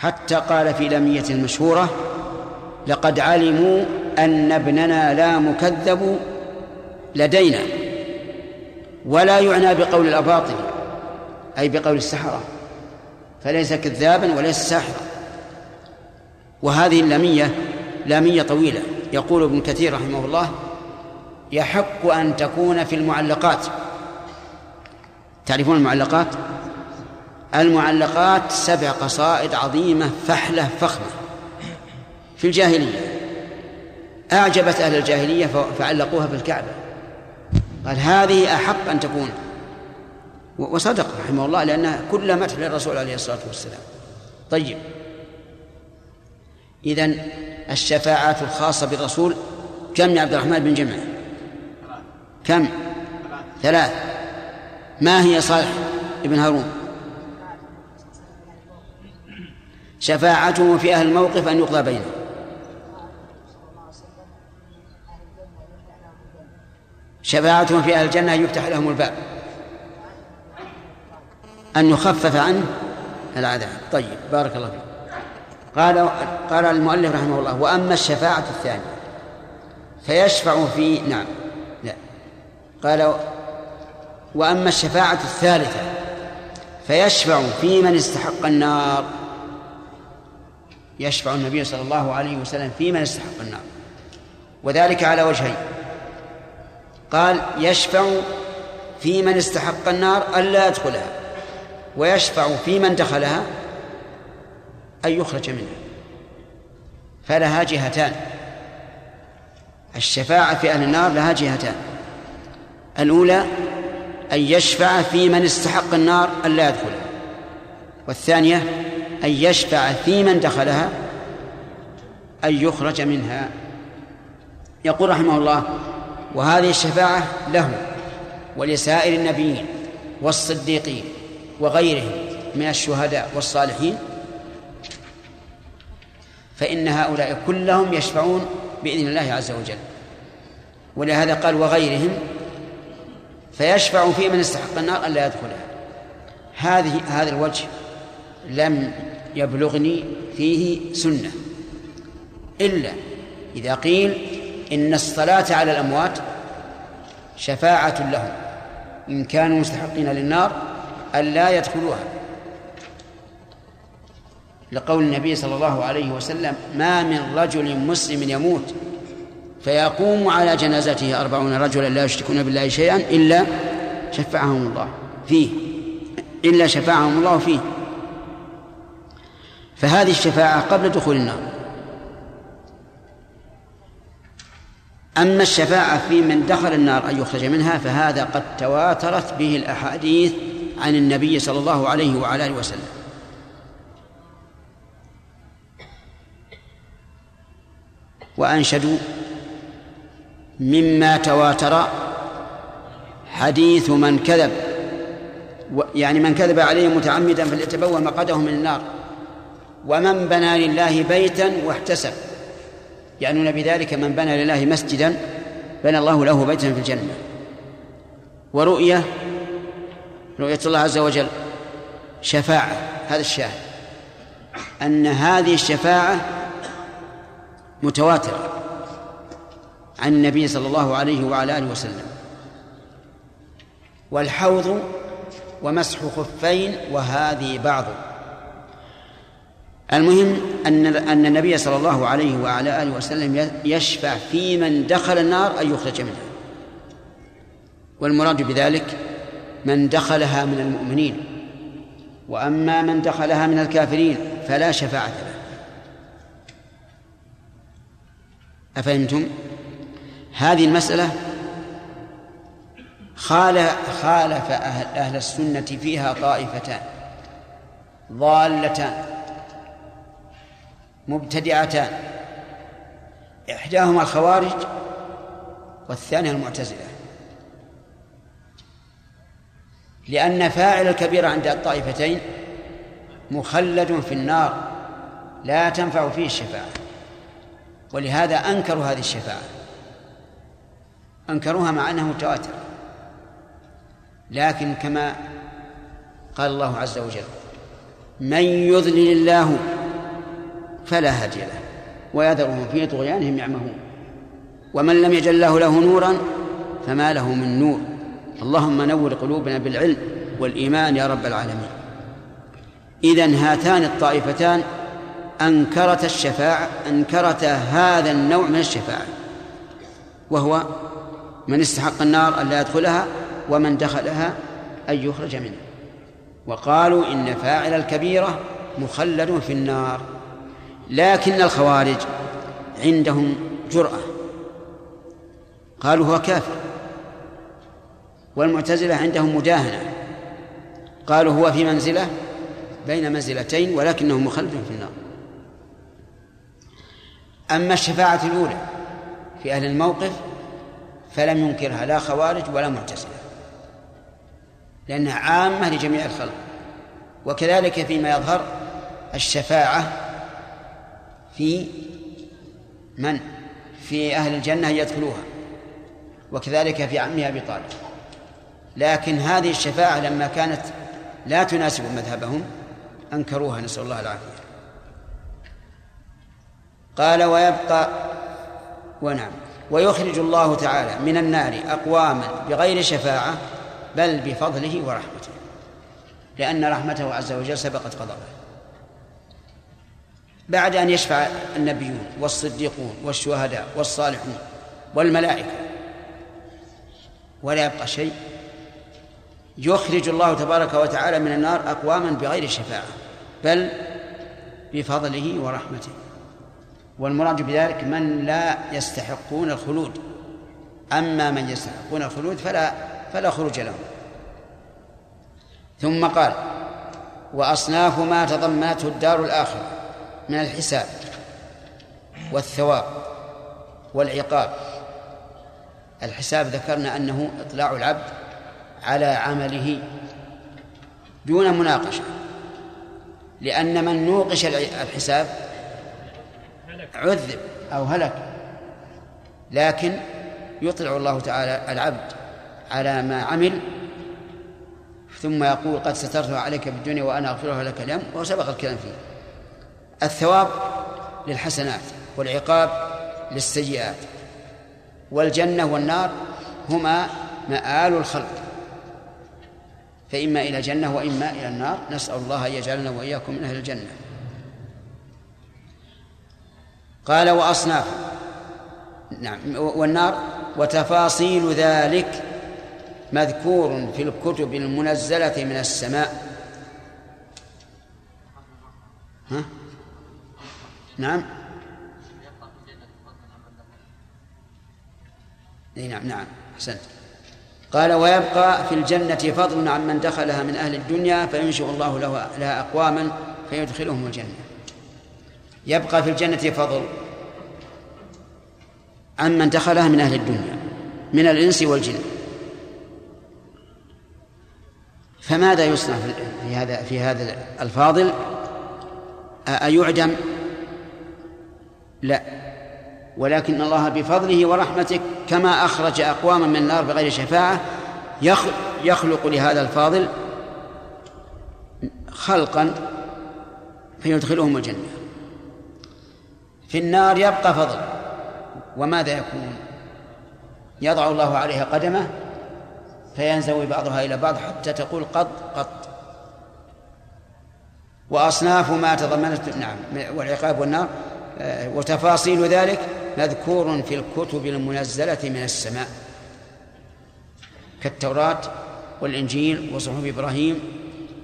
حتى قال في لمية المشهورة لقد علموا أن ابننا لا مكذب لدينا ولا يعنى بقول الأباطل أي بقول السحرة فليس كذابا وليس ساحرا. وهذه اللامية لامية طويلة يقول ابن كثير رحمه الله يحق أن تكون في المعلقات. تعرفون المعلقات؟ المعلقات سبع قصائد عظيمة فحلة فخمة. في الجاهلية. أعجبت أهل الجاهلية فعلقوها بالكعبة قال هذه أحق أن تكون. وصدق رحمه الله لأنها كل مدح للرسول عليه الصلاة والسلام. طيب. إذن الشفاعات الخاصة بالرسول كم يا عبد الرحمن بن جمع كم؟ ثلاث. ما هي صالح ابن هارون؟ شفاعته في أهل الموقف أن يقضى بينهم. شفاعتهم في أهل الجنة أن يفتح لهم الباب. أن يخفف عنه العذاب. طيب بارك الله فيك. قال قال المؤلف رحمه الله وأما الشفاعة الثانية فيشفع في نعم لا. قال وأما الشفاعة الثالثة فيشفع في من استحق النار. يشفع النبي صلى الله عليه وسلم في من استحق النار. وذلك على وجهين. قال يشفع في من استحق النار ألا يدخلها ويشفع في من دخلها أن يخرج منها. فلها جهتان. الشفاعة في أهل النار لها جهتان. الأولى أن يشفع في من استحق النار ألا يدخلها. والثانية أن يشفع في من دخلها أن يخرج منها. يقول رحمه الله وهذه الشفاعة له ولسائر النبيين والصديقين وغيرهم من الشهداء والصالحين فإن هؤلاء كلهم يشفعون بإذن الله عز وجل. ولهذا قال وغيرهم فيشفع في من استحق النار ألا يدخلها. هذه هذا الوجه لم يبلغني فيه سنة. إلا إذا قيل إن الصلاة على الأموات شفاعة لهم إن كانوا مستحقين للنار ألا يدخلوها. لقول النبي صلى الله عليه وسلم ما من رجل مسلم يموت فيقوم على جنازته أربعون رجلا لا يشركون بالله شيئا إلا شفعهم الله فيه إلا شفعهم الله فيه. فهذه الشفاعة قبل دخول النار. أما الشفاعة في من دخل النار أن يخرج منها فهذا قد تواترت به الأحاديث عن النبي صلى الله عليه وعلى آله وسلم. وأنشدوا مما تواتر حديث من كذب يعني من كذب عليه متعمدا فليتبوأ مقعده من النار. ومن بنى لله بيتا واحتسب. يعنون بذلك من بنى لله مسجدا بنى الله له بيتا في الجنة. ورؤية رؤية الله عز وجل شفاعة هذا الشاهد. أن هذه الشفاعة متواترة عن النبي صلى الله عليه وعلى آله وسلم. والحوض ومسح خفين وهذه بعض. المهم أن أن النبي صلى الله عليه وعلى آله وسلم يشفع في من دخل النار أن يخرج منها. والمراد بذلك من دخلها من المؤمنين. وأما من دخلها من الكافرين فلا شفاعة له. أفهمتم؟ هذه المسألة خالف أهل, أهل السنة فيها طائفتان. ضالتان. مبتدعتان. إحداهما الخوارج والثانية المعتزلة. لأن فاعل الكبيرة عند الطائفتين مخلد في النار لا تنفع فيه الشفاعة. ولهذا أنكروا هذه الشفاعة. أنكروها مع أنها متواتر لكن كما قال الله عز وجل من يضلل الله فلا هادي له ويذرهم في طغيانهم يعمهون. ومن لم يجل الله له نورا فما له من نور. اللهم نور قلوبنا بالعلم والإيمان يا رب العالمين. إذن هاتان الطائفتان أنكرت الشفاعة أنكرت هذا النوع من الشفاعة وهو من استحق النار أن لا يدخلها ومن دخلها أن يخرج منها وقالوا إن فاعل الكبيرة مخلد في النار. لكن الخوارج عندهم جرأة. قالوا هو كافر. والمعتزلة عندهم مداهنة. قالوا هو في منزلة بين منزلتين ولكنه مخلد في النار. أما الشفاعة الأولى في أهل الموقف فلم ينكرها لا خوارج ولا معتزلة لأنها عامة لجميع الخلق. وكذلك فيما يظهر الشفاعة في من؟ في أهل الجنة يدخلوها وكذلك في عمها أبي طالب. لكن هذه الشفاعة لما كانت لا تناسب مذهبهم أنكروها نسأل الله العافية. قال ويبقى ونعم. ويخرج الله تعالى من النار أقواما بغير شفاعة بل بفضله ورحمته لأن رحمته عز وجل سبقت غضبه بعد أن يشفع النبيون والصديقون والشهداء والصالحون والملائكة. ولا يبقى شيء. يخرج الله تبارك وتعالى من النار أقواما بغير شفاعة بل بفضله ورحمته. والمراد بذلك من لا يستحقون الخلود. أما من يستحقون الخلود فلا فلا خروج لهم. ثم قال وأصناف ما تضمنته الدار الآخرة. من الحساب والثواب والعقاب. الحساب ذكرنا أنه إطلاع العبد على عمله دون مناقشة لأن من نوقش الحساب عذب أو هلك لكن يطلع الله تعالى العبد على ما عمل ثم يقول قد سترته عليك في الدنيا وأنا أغفرها لك اليوم وسبق الكلام فيه. الثواب للحسنات والعقاب للسيئات. والجنة والنار هما مآل الخلق. فإما إلى الجنة وإما إلى النار. نسأل الله أن يجعلنا وإياكم من أهل الجنة. قال وأصناف. نعم والنار وتفاصيل ذلك مذكور في الكتب المنزلة من السماء. ها؟ نعم. اي نعم نعم أحسنت. قال ويبقى في الجنة فضل عن من دخلها من أهل الدنيا فينشئ الله له لها أقواما فيدخلهم الجنة. يبقى في الجنة فضل عن من دخلها من أهل الدنيا من الإنس والجن. فماذا يصنع في هذا في هذا الفاضل؟ أيعدم لا. ولكن الله بفضله ورحمته كما أخرج أقواما من النار بغير شفاعة يخلق لهذا الفاضل خلقا فيدخلهم الجنة. في النار يبقى فضل. وماذا يكون؟ يضع الله عليها قدمه فينزوي بعضها إلى بعض حتى تقول قط قط. وأصناف ما تضمنت نعم والعقاب والنار وتفاصيل ذلك مذكور في الكتب المنزلة من السماء كالتوراة والإنجيل وصحف إبراهيم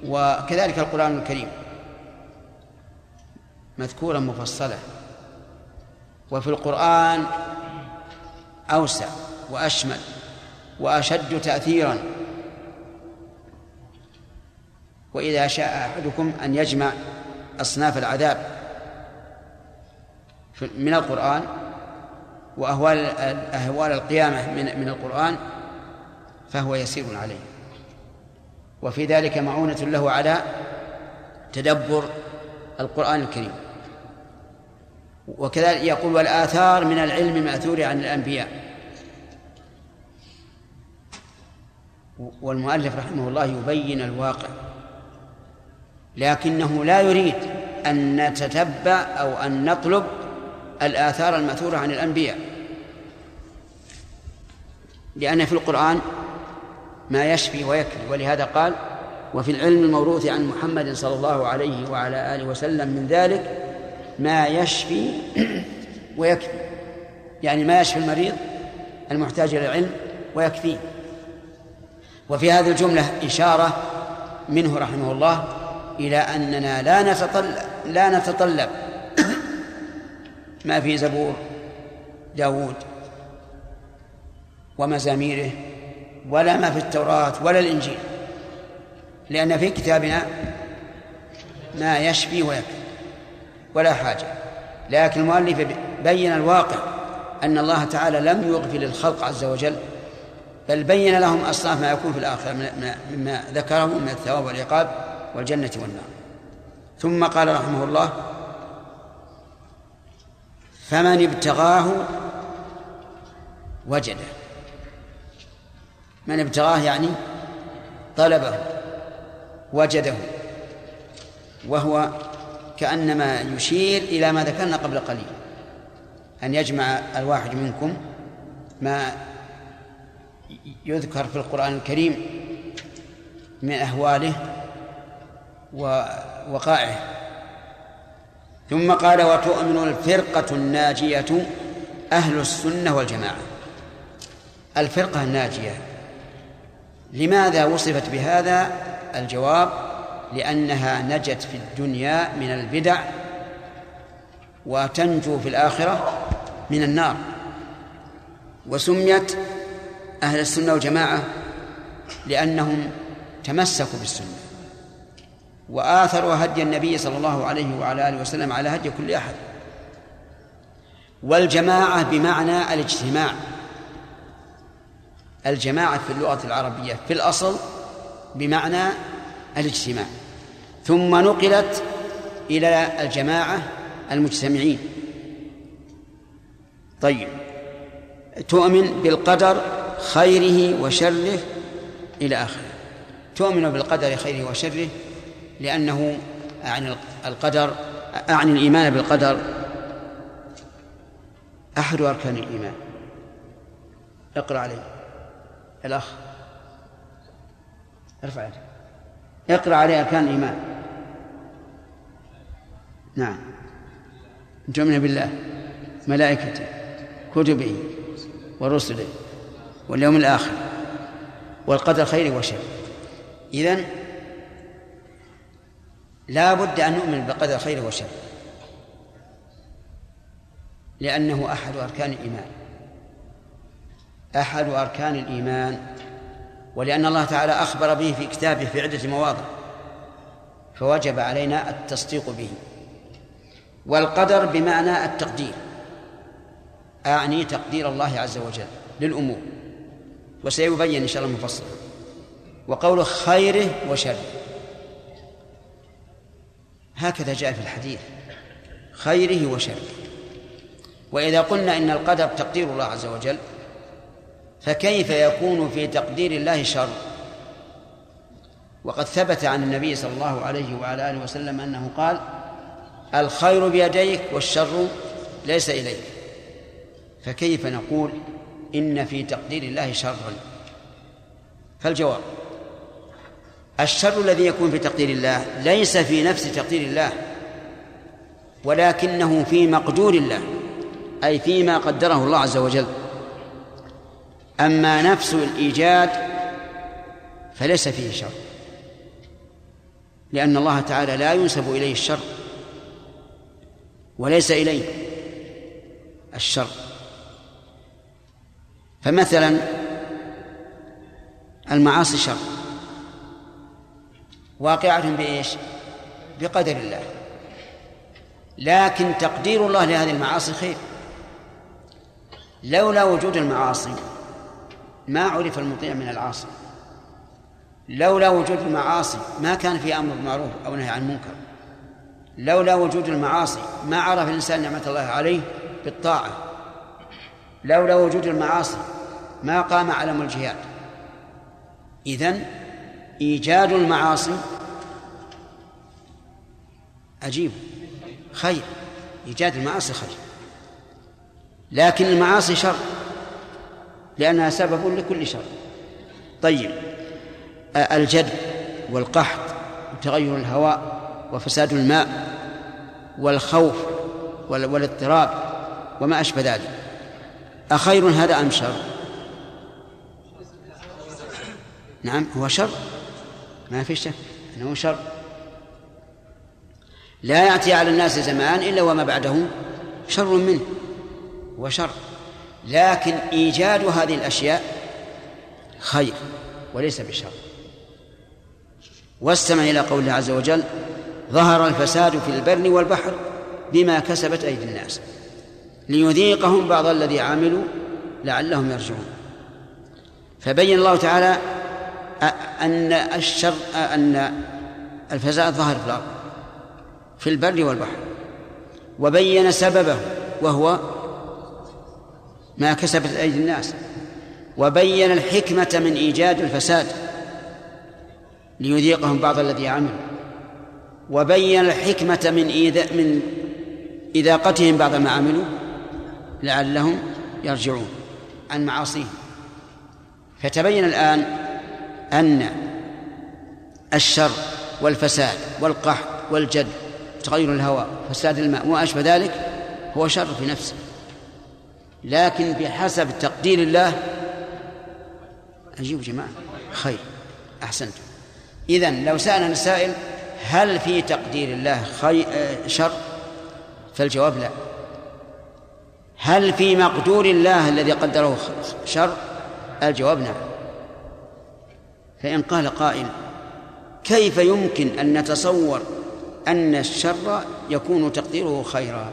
وكذلك القرآن الكريم مذكورا مفصلة وفي القرآن أوسع وأشمل وأشد تأثيرا. وإذا شاء أحدكم أن يجمع أصناف العذاب من القرآن وأهوال أهوال القيامة من من القرآن فهو يسير عليه. وفي ذلك معونة له على تدبر القرآن الكريم. وكذلك يقول والآثار من العلم مأثور عن الأنبياء. والمؤلف رحمه الله يبين الواقع. لكنه لا يريد أن نتتبع أو أن نطلب الآثار المأثورة عن الأنبياء. لأن في القرآن ما يشفي ويكفي ولهذا قال وفي العلم الموروث عن محمد صلى الله عليه وعلى آله وسلم من ذلك ما يشفي ويكفي. يعني ما يشفي المريض المحتاج إلى العلم ويكفيه. وفي هذه الجملة إشارة منه رحمه الله إلى أننا لا نتطلب لا نتطلب ما في زبور داود ومزاميره ولا ما في التوراة ولا الإنجيل. لأن في كتابنا ما يشفي ويكفي ولا حاجة. لكن المؤلف بين الواقع أن الله تعالى لم يغفل للخلق عز وجل بل بين لهم أصناف ما يكون في الآخرة مما ذكره من الثواب والعقاب والجنة والنار. ثم قال رحمه الله فمن ابتغاه وجده. من ابتغاه يعني طلبه وجده وهو كأنما يشير إلى ما ذكرنا قبل قليل أن يجمع الواحد منكم ما يذكر في القرآن الكريم من أهواله ووقائعه ثم قال وتؤمن الفرقة الناجية أهل السنة والجماعة. الفرقة الناجية. لماذا وصفت بهذا؟ الجواب لأنها نجت في الدنيا من البدع وتنجو في الآخرة من النار. وسميت أهل السنة والجماعة لأنهم تمسكوا بالسنة. وآثروا هدي النبي صلى الله عليه وعلى آله وسلم على هدي كل أحد. والجماعة بمعنى الاجتماع. الجماعة في اللغة العربية في الأصل بمعنى الاجتماع. ثم نقلت إلى الجماعة المجتمعين. طيب تؤمن بالقدر خيره وشره إلى آخره. تؤمن بالقدر خيره وشره لأنه أعني القدر أعني الإيمان بالقدر. أحد أركان الإيمان. اقرأ عليه الأخ. ارفع يدك. اقرأ عليه أركان الإيمان. نعم. تؤمن بالله ملائكته كتبه ورسله واليوم الآخر والقدر خير وشر. إذن لا بد أن نؤمن بقدر خير وشر لأنه أحد أركان الإيمان أحد أركان الإيمان ولأن الله تعالى أخبر به في كتابه في عدة مواضع فوجب علينا التصديق به والقدر بمعنى التقدير أعني تقدير الله عز وجل للأمور وسيبين إن شاء الله مفصلا وقول خيره وشره. هكذا جاء في الحديث. خيره وشره. وإذا قلنا إن القدر تقدير الله عز وجل فكيف يكون في تقدير الله شر؟ وقد ثبت عن النبي صلى الله عليه وعلى آله وسلم أنه قال الخير بيديك والشر ليس إليك. فكيف نقول إن في تقدير الله شرا فالجواب الشر الذي يكون في تقدير الله ليس في نفس تقدير الله ولكنه في مقدور الله أي فيما قدره الله عز وجل. أما نفس الإيجاد فليس فيه شر لأن الله تعالى لا ينسب إليه الشر وليس إليه الشر. فمثلا المعاصي شر. واقعة بإيش؟ بقدر الله. لكن تقدير الله لهذه المعاصي خير. لولا وجود المعاصي ما عرف المطيع من العاصي. لولا وجود المعاصي ما كان في أمر بالمعروف أو نهي عن المنكر لولا وجود المعاصي ما عرف الإنسان نعمة الله عليه بالطاعة. لولا وجود المعاصي ما قام علم الجهاد. إذن إيجاد المعاصي؟ عجيب. خير. إيجاد المعاصي خير. لكن المعاصي شر. لأنها سبب لكل شر. طيب. الجدب والقحط وتغير الهواء وفساد الماء والخوف والاضطراب وما أشبه ذلك. أخير هذا أم شر؟ نعم هو شر. ما في شك أنه شر. لا يأتي على الناس زمان إلا وما بعده شر منه وشر. لكن إيجاد هذه الأشياء خير وليس بشر. واستمع إلى قول الله عز وجل ظهر الفساد في البر والبحر بما كسبت أيدي الناس ليذيقهم بعض الذي عملوا لعلهم يرجعون. فبين الله تعالى أن الشر أن الفساد ظهر في الأرض في البر والبحر. وبين سببه وهو ما كسبت أيدي الناس. وبين الحكمة من إيجاد الفساد ليذيقهم بعض الذي عملوا. وبين الحكمة من إيذاء من إذاقتهم بعض ما عملوا لعلهم يرجعون عن معاصيهم. فتبين الآن أن الشر والفساد والقحط والجد تغير الهواء فساد الماء وما أشبه ذلك هو شر في نفسه. لكن بحسب تقدير الله أجيب جماعة. خير أحسنت. إذن لو سألنا السائل هل في تقدير الله خير شر؟ فالجواب لا. هل في مقدور الله الذي قدره شر؟ الجواب نعم. فإن قال قائل كيف يمكن أن نتصور أن الشر يكون تقديره خيرا؟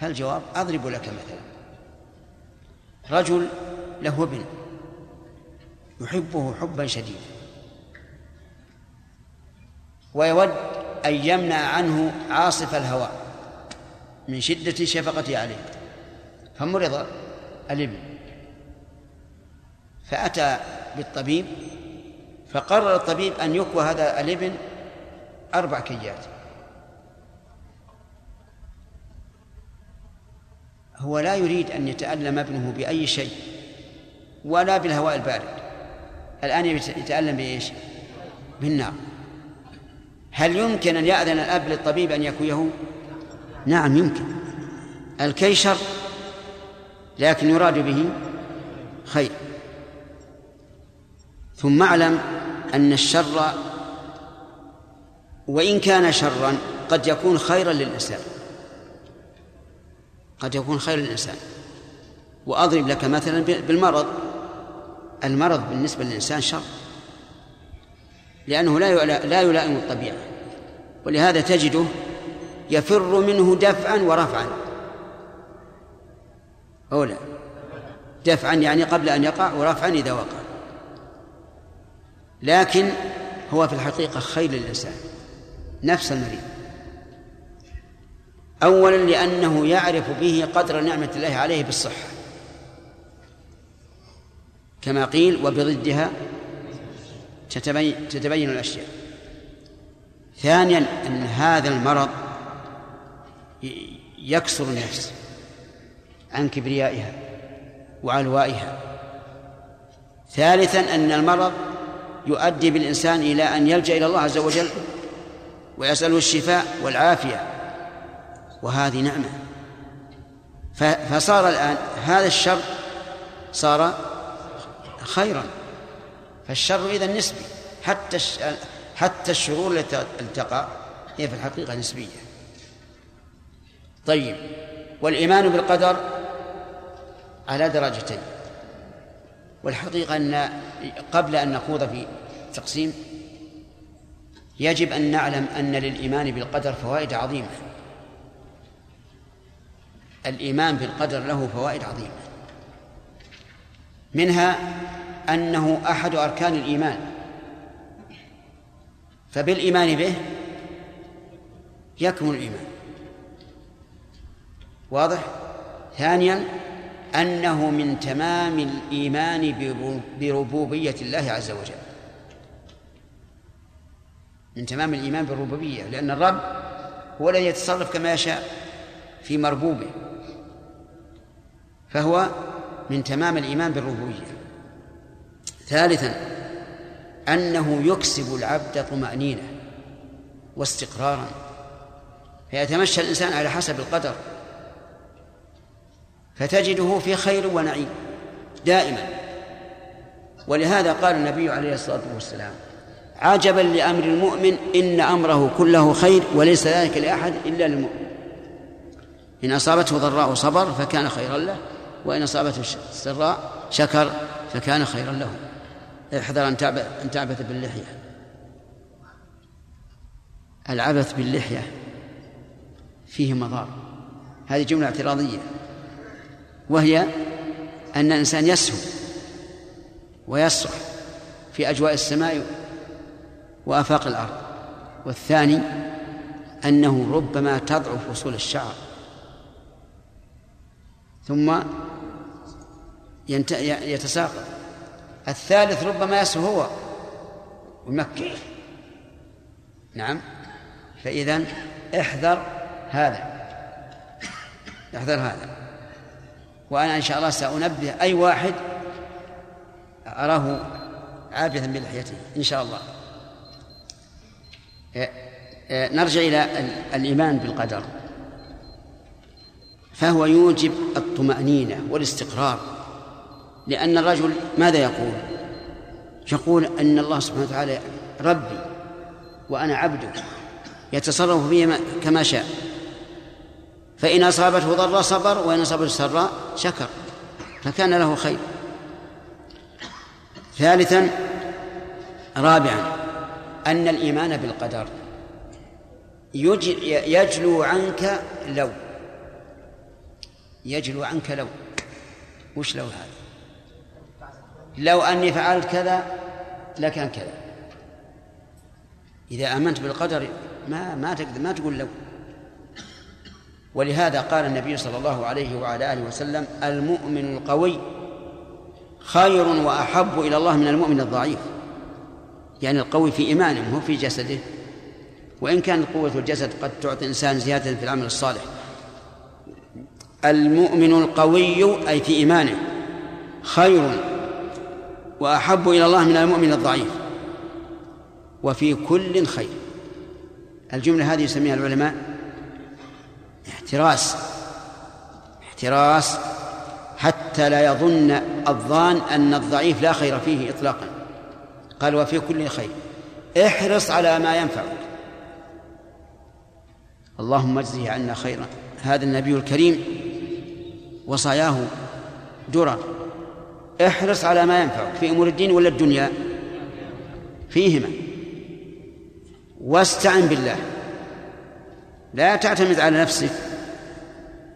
فالجواب أضرب لك مثلا. رجل له ابن يحبه حبا شديدا. ويود أن يمنع عنه عاصف الهواء من شدة شفقته عليه. فمرض الابن. فأتى بالطبيب فقرر الطبيب أن يكوى هذا الابن أربع كيات. هو لا يريد أن يتألم ابنه بأي شيء ولا بالهواء البارد. الآن يتألم بإيش؟ بالنار. هل يمكن أن يأذن الأب للطبيب أن يكويه؟ نعم يمكن. الكي شر لكن يراد به خير. ثم اعلم أن الشر وإن كان شرا قد يكون خيرا للإنسان. قد يكون خيرا للإنسان. وأضرب لك مثلا بالمرض. المرض بالنسبة للإنسان شر. لأنه لا لا يلائم الطبيعة. ولهذا تجده يفر منه دفعا ورفعا. أو لا؟ دفعا يعني قبل أن يقع ورفعا إذا وقع. لكن هو في الحقيقة خير للإنسان نفس المريض. أولا لأنه يعرف به قدر نعمة الله عليه بالصحة. كما قيل وبضدها تتبين, تتبين الأشياء. ثانيا أن هذا المرض يكسر النفس عن كبريائها وعلوائها. ثالثا أن المرض يؤدي بالإنسان إلى أن يلجأ إلى الله عز وجل ويسأله الشفاء والعافية. وهذه نعمة. فصار الآن هذا الشر صار خيرا. فالشر إذا نسبي. حتى حتى الشرور التي تقع هي في الحقيقة نسبية. طيب. والإيمان بالقدر على درجتين. والحقيقة أن قبل أن نخوض في تقسيم يجب أن نعلم أن للإيمان بالقدر فوائد عظيمة. الإيمان بالقدر له فوائد عظيمة. منها أنه أحد أركان الإيمان. فبالإيمان به يكمل الإيمان. واضح؟ ثانيا أنه من تمام الإيمان بربوبية الله عز وجل. من تمام الإيمان بالربوبية لأن الرب هو الذي يتصرف كما يشاء في مربوبه. فهو من تمام الإيمان بالربوبية. ثالثا أنه يكسب العبد طمأنينة واستقرارا. فيتمشى الإنسان على حسب القدر. فتجده في خير ونعيم دائما. ولهذا قال النبي عليه الصلاة والسلام عجبا لأمر المؤمن إن أمره كله خير وليس ذلك لأحد إلا للمؤمن. إن أصابته ضراء صبر فكان خيرا له وإن أصابته سراء شكر فكان خيرا له. احذر أن أن تعبث باللحية. العبث باللحية فيه مضار. هذه جملة اعتراضية. وهي أن الإنسان يسهو ويصرح في أجواء السماء وآفاق الأرض. والثاني أنه ربما تضعف وصول الشعر. ثم يتساقط. الثالث ربما يسهو هو ويمكن. نعم. فإذا احذر هذا. احذر هذا. وأنا إن شاء الله سأنبه أي واحد أراه عابثا بلحيته إن شاء الله. إيه، إيه، نرجع إلى الإيمان بالقدر. فهو يوجب الطمأنينة والاستقرار. لأن الرجل ماذا يقول؟ يقول أن الله سبحانه وتعالى ربي وأنا عبده يتصرف فيه كما شاء. فإن أصابته ضر صبر وإن أصابته سراء شكر. فكان له خير. ثالثا رابعا أن الإيمان بالقدر. يجلو عنك لو. يجلو عنك لو. وش لو هذا؟ لو أني فعلت كذا لكان كذا. إذا آمنت بالقدر ما ما تقدر ما تقول لو. ولهذا قال النبي صلى الله عليه وعلى آله وسلم المؤمن القوي خير وأحب إلى الله من المؤمن الضعيف. يعني القوي في إيمانه مو في جسده. وإن كانت قوة الجسد قد تعطي الإنسان زيادة في العمل الصالح. المؤمن القوي أي في إيمانه خير وأحب إلى الله من المؤمن الضعيف. وفي كل خير. الجملة هذه يسميها العلماء احتراس. احتراس. حتى لا يظن الظان أن الضعيف لا خير فيه إطلاقا. قال وفي كل خير. احرص على ما ينفعك اللهم اجزه عنا خيرا. هذا النبي الكريم وصاياه درر احرص على ما ينفعك في أمور الدين ولا الدنيا فيهما. واستعن بالله. لا تعتمد على نفسك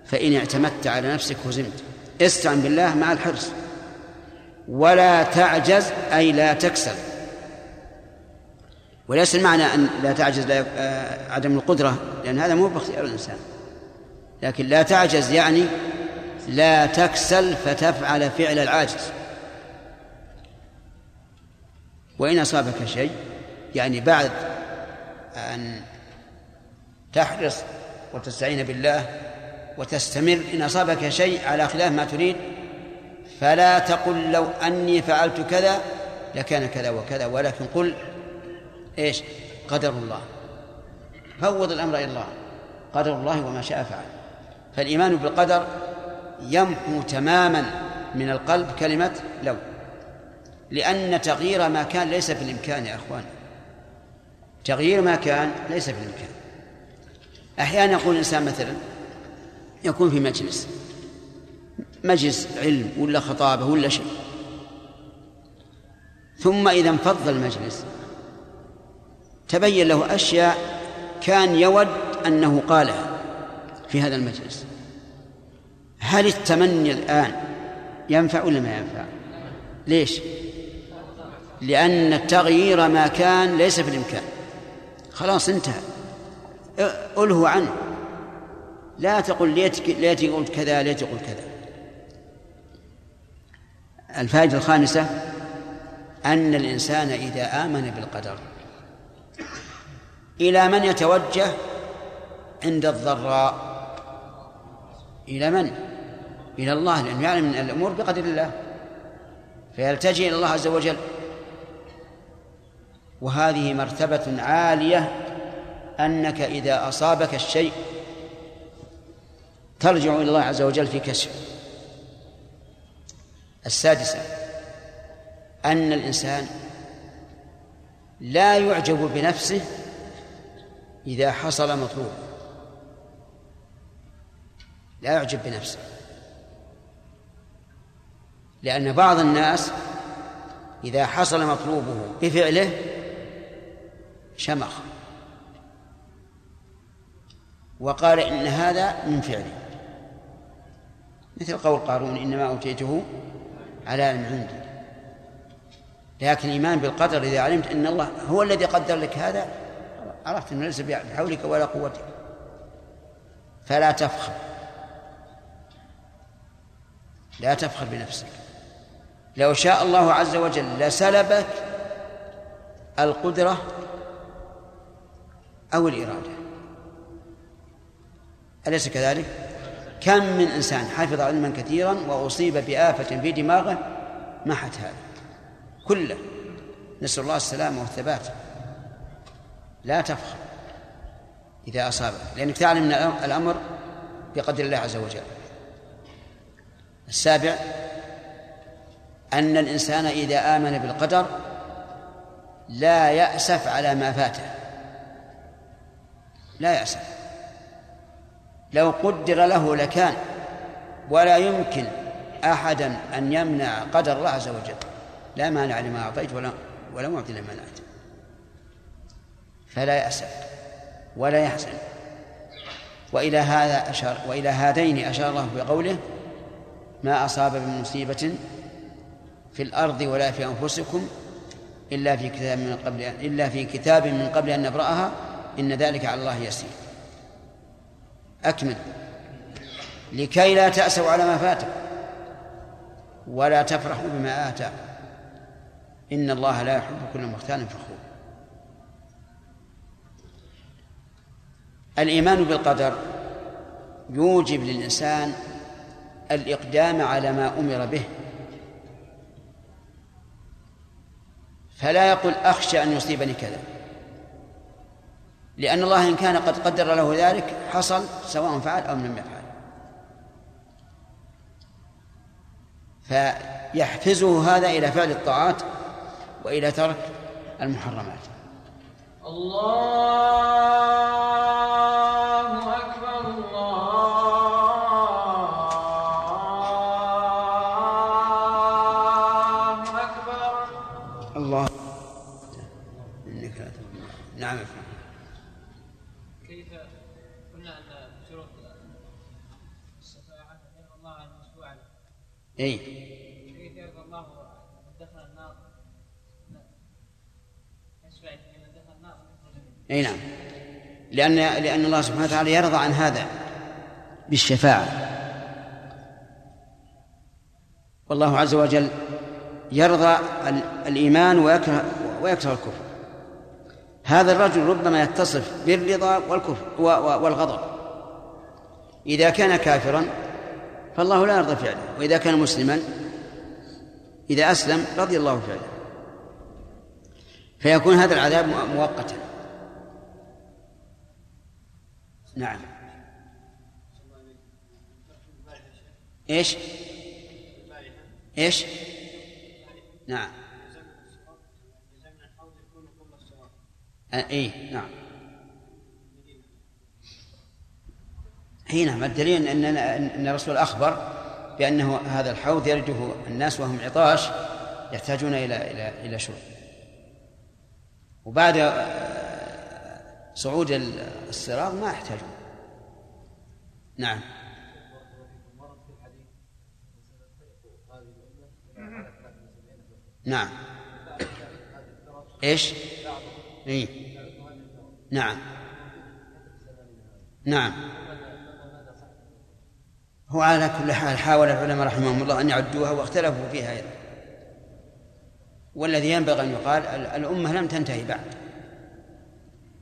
فإن اعتمدت على نفسك هزمت. استعن بالله مع الحرص. ولا تعجز أي لا تكسل. وليس المعنى أن لا تعجز آه، عدم القدرة لأن هذا مو باختيار الإنسان. لكن لا تعجز يعني لا تكسل فتفعل فعل العاجز. وإن أصابك شيء يعني بعد أن تحرص وتستعين بالله وتستمر إن أصابك شيء على خلاف ما تريد فلا تقل لو أني فعلت كذا لكان كذا وكذا ولكن قل إيش؟ قدر الله. فوض الأمر إلى الله قدر الله وما شاء فعل. فالإيمان بالقدر يمحو تماما من القلب كلمة لو لأن تغيير ما كان ليس في الإمكان يا أخوان. تغيير ما كان ليس في الإمكان. أحيانا يقول الإنسان مثلا يكون في مجلس مجلس علم ولا خطابة ولا شيء. ثم إذا انفض المجلس تبين له أشياء كان يود أنه قالها في هذا المجلس. هل التمني الآن ينفع ولا ما ينفع؟ ليش؟ لأن تغيير ما كان ليس في الإمكان خلاص انتهى. ألهوا عنه. لا تقل ليت ليت قلت كذا ليت قلت كذا. الفائدة الخامسة أن الإنسان إذا آمن بالقدر إلى من يتوجه عند الضراء؟ إلى من؟ إلى الله لأنه يعلم من الأمور بقدر الله. فيلتجئ إلى الله عز وجل. وهذه مرتبة عالية أنك إذا أصابك الشيء ترجع إلى الله عز وجل في كشف. السادسة أن الإنسان لا يعجب بنفسه إذا حصل مطلوب. لا يعجب بنفسه. لأن بعض الناس إذا حصل مطلوبه بفعله شمخ. وقال إن هذا من فعله مثل قول قارون إنما أوتيته على علم عندي. لكن الإيمان بالقدر إذا علمت أن الله هو الذي قدر لك هذا عرفت أنه ليس بحولك ولا قوتك. فلا تفخر. لا تفخر بنفسك. لو شاء الله عز وجل لسلبك القدرة أو الإرادة. أليس كذلك؟ كم من إنسان حفظ علما كثيرا وأصيب بآفة في دماغه محت هذا. كله. نسأل الله السلامة والثبات. لا تفخر إذا أصابك لأنك تعلم أن الأمر بقدر الله عز وجل. السابع أن الإنسان إذا آمن بالقدر لا يأسف على ما فاته. لا يأسف. لو قدر له لكان ولا يمكن أحدا أن يمنع قدر الله عز وجل. لا مانع لما أعطيت ولا ولا معطي لما منعت. فلا يأسف ولا يحزن. وإلى هذا أشار وإلى هذين أشار الله بقوله ما أصاب من مصيبة في الأرض ولا في أنفسكم إلا في كتاب من قبل إلا في كتاب من قبل أن نبرأها إن ذلك على الله يسير. أكمل. لكي لا تأسوا على ما فاتكم ولا تفرحوا بما آتاكم إن الله لا يحب كل مختال فخور. الإيمان بالقدر يوجب للإنسان الإقدام على ما أمر به. فلا يقول أخشى أن يصيبني كذا. لأن الله إن كان قد قدر له ذلك حصل سواء فعل أو لم يفعل. فيحفزه هذا إلى فعل الطاعات وإلى ترك المحرمات. الله النار اي نعم. لأن لأن الله سبحانه وتعالى يرضى عن هذا بالشفاعة. والله عز وجل يرضى ال- الإيمان ويكره ويكره الكفر. هذا الرجل ربما يتصف بالرضا والكفر والغضب. إذا كان كافرا فالله لا يرضى فعله. وإذا كان مسلما إذا أسلم رضي الله فعله. فيكون هذا العذاب مؤ- مؤقتا. نعم. إيش؟ إيش؟ نعم. آه، اي نعم. إي نعم الدليل ان ان الرسول أخبر بأنه هذا الحوض يرده الناس وهم عطاش يحتاجون إلى إلى إلى شرب. وبعد آه، صعود الصراط ما يحتاجون. نعم. نعم. إيش؟ إي. نعم. نعم. هو على كل حال حاول العلماء رحمهم الله أن يعدوها واختلفوا فيها أيضا. والذي ينبغي أن يقال ال- الأمة لم تنتهي بعد.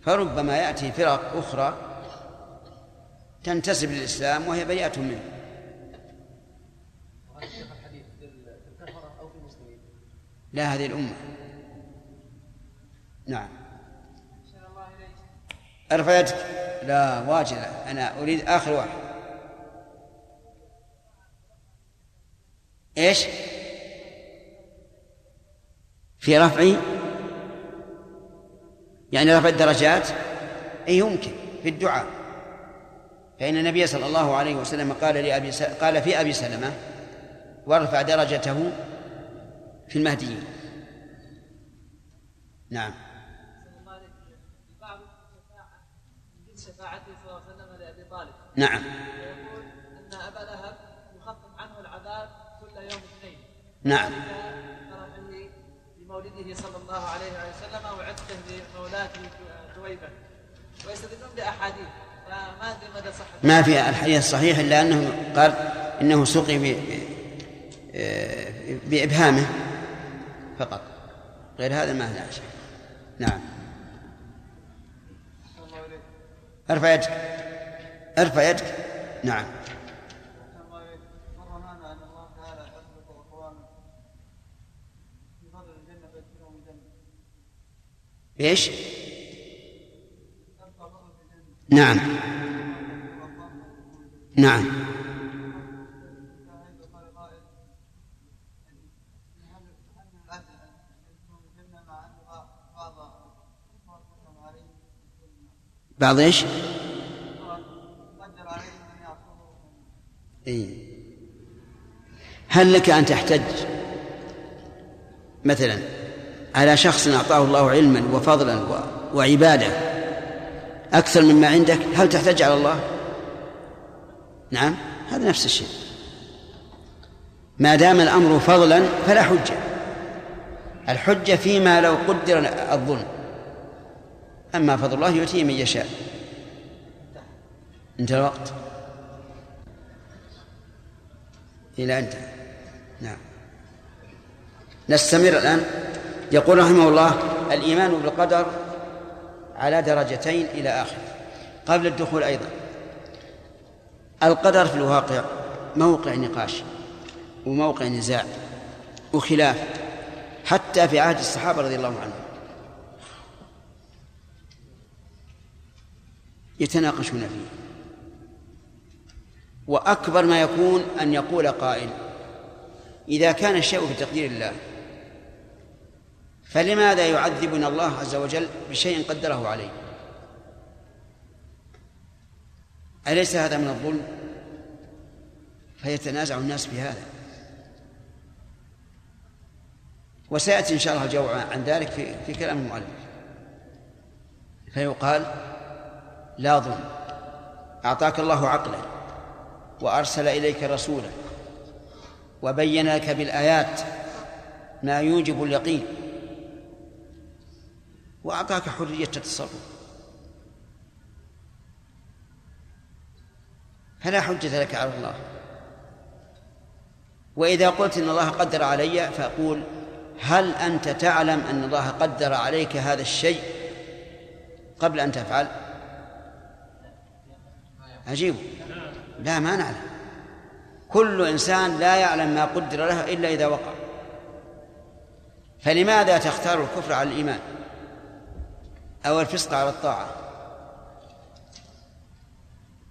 فربما يأتي فرق أخرى تنتسب للإسلام وهي بريئة منه. لا هذه الأمة. نعم. يدك لا واجد أنا أريد آخر واحد. إيش؟ في رفع يعني رفع الدرجات؟ أي يمكن في الدعاء. فإن النبي صلى الله عليه وسلم قال لأبي س... قال في أبي سلمة وارفع درجته في المهديين. نعم. أحسن الله إليك بعض الشفاعة من جنس شفاعته صلى الله عليه وسلم لأبي طالب نعم ويقول أن أبا لهب يخفف عنه العذاب كل يوم اثنين نعم. فرحه بمولده صلى الله عليه وسلم وعتقه لمولاته ثويبة ويستدلون بأحاديث. فما أدري مدى صحة ما في الحديث الصحيح إلا أنه قال إنه سقي ب... بإبهامه فقط. غير هذا ما لا شيء نعم. أرفع يدك. أرفع يدك. نعم أحسن الله إليك مر معنا أن الله تعالى يخلق أقواما في فضل الجنة فيدخلهم الجنة إيش؟ يبقى فضل الجنة نعم نعم فهل قال قائل هل هل من العدل أن يدخلوا الجنة مع أن بعض إيش؟ إيه. هل لك أن تحتج؟ مثلا. على شخص أعطاه الله علما وفضلا وعبادة أكثر مما عندك هل تحتج على الله؟ نعم هذا نفس الشيء. ما دام الأمر فضلا فلا حجة. الحجة فيما لو قدر الظلم. أما فضل الله يؤتيه من يشاء. انتهى الوقت. إلى أنت. نعم. نستمر الآن. يقول رحمه الله الإيمان بالقدر على درجتين إلى آخر قبل الدخول أيضا. القدر في الواقع موقع نقاش وموقع نزاع وخلاف حتى في عهد الصحابة رضي الله عنهم. يتناقشون فيه. وأكبر ما يكون أن يقول قائل إذا كان الشيء في تقدير الله فلماذا يعذبنا الله عز وجل بشيء قدره عليه؟ أليس هذا من الظلم؟ فيتنازع الناس في هذا وسيأتي إن شاء الله الجواب عن ذلك في, في كلام المؤلف. فيقال لا ظلم. أعطاك الله عقلا وأرسل إليك رسولا وبين لك بالآيات ما يوجب اليقين. وأعطاك حرية التصرف. فلا حجة لك على الله. وإذا قلت إن الله قدر علي فأقول هل أنت تعلم أن الله قدر عليك هذا الشيء قبل أن تفعل؟ عجيب لا ما نعلم. كل إنسان لا يعلم ما قدر له إلا إذا وقع. فلماذا تختار الكفر على الإيمان؟ أو الفسق على الطاعة.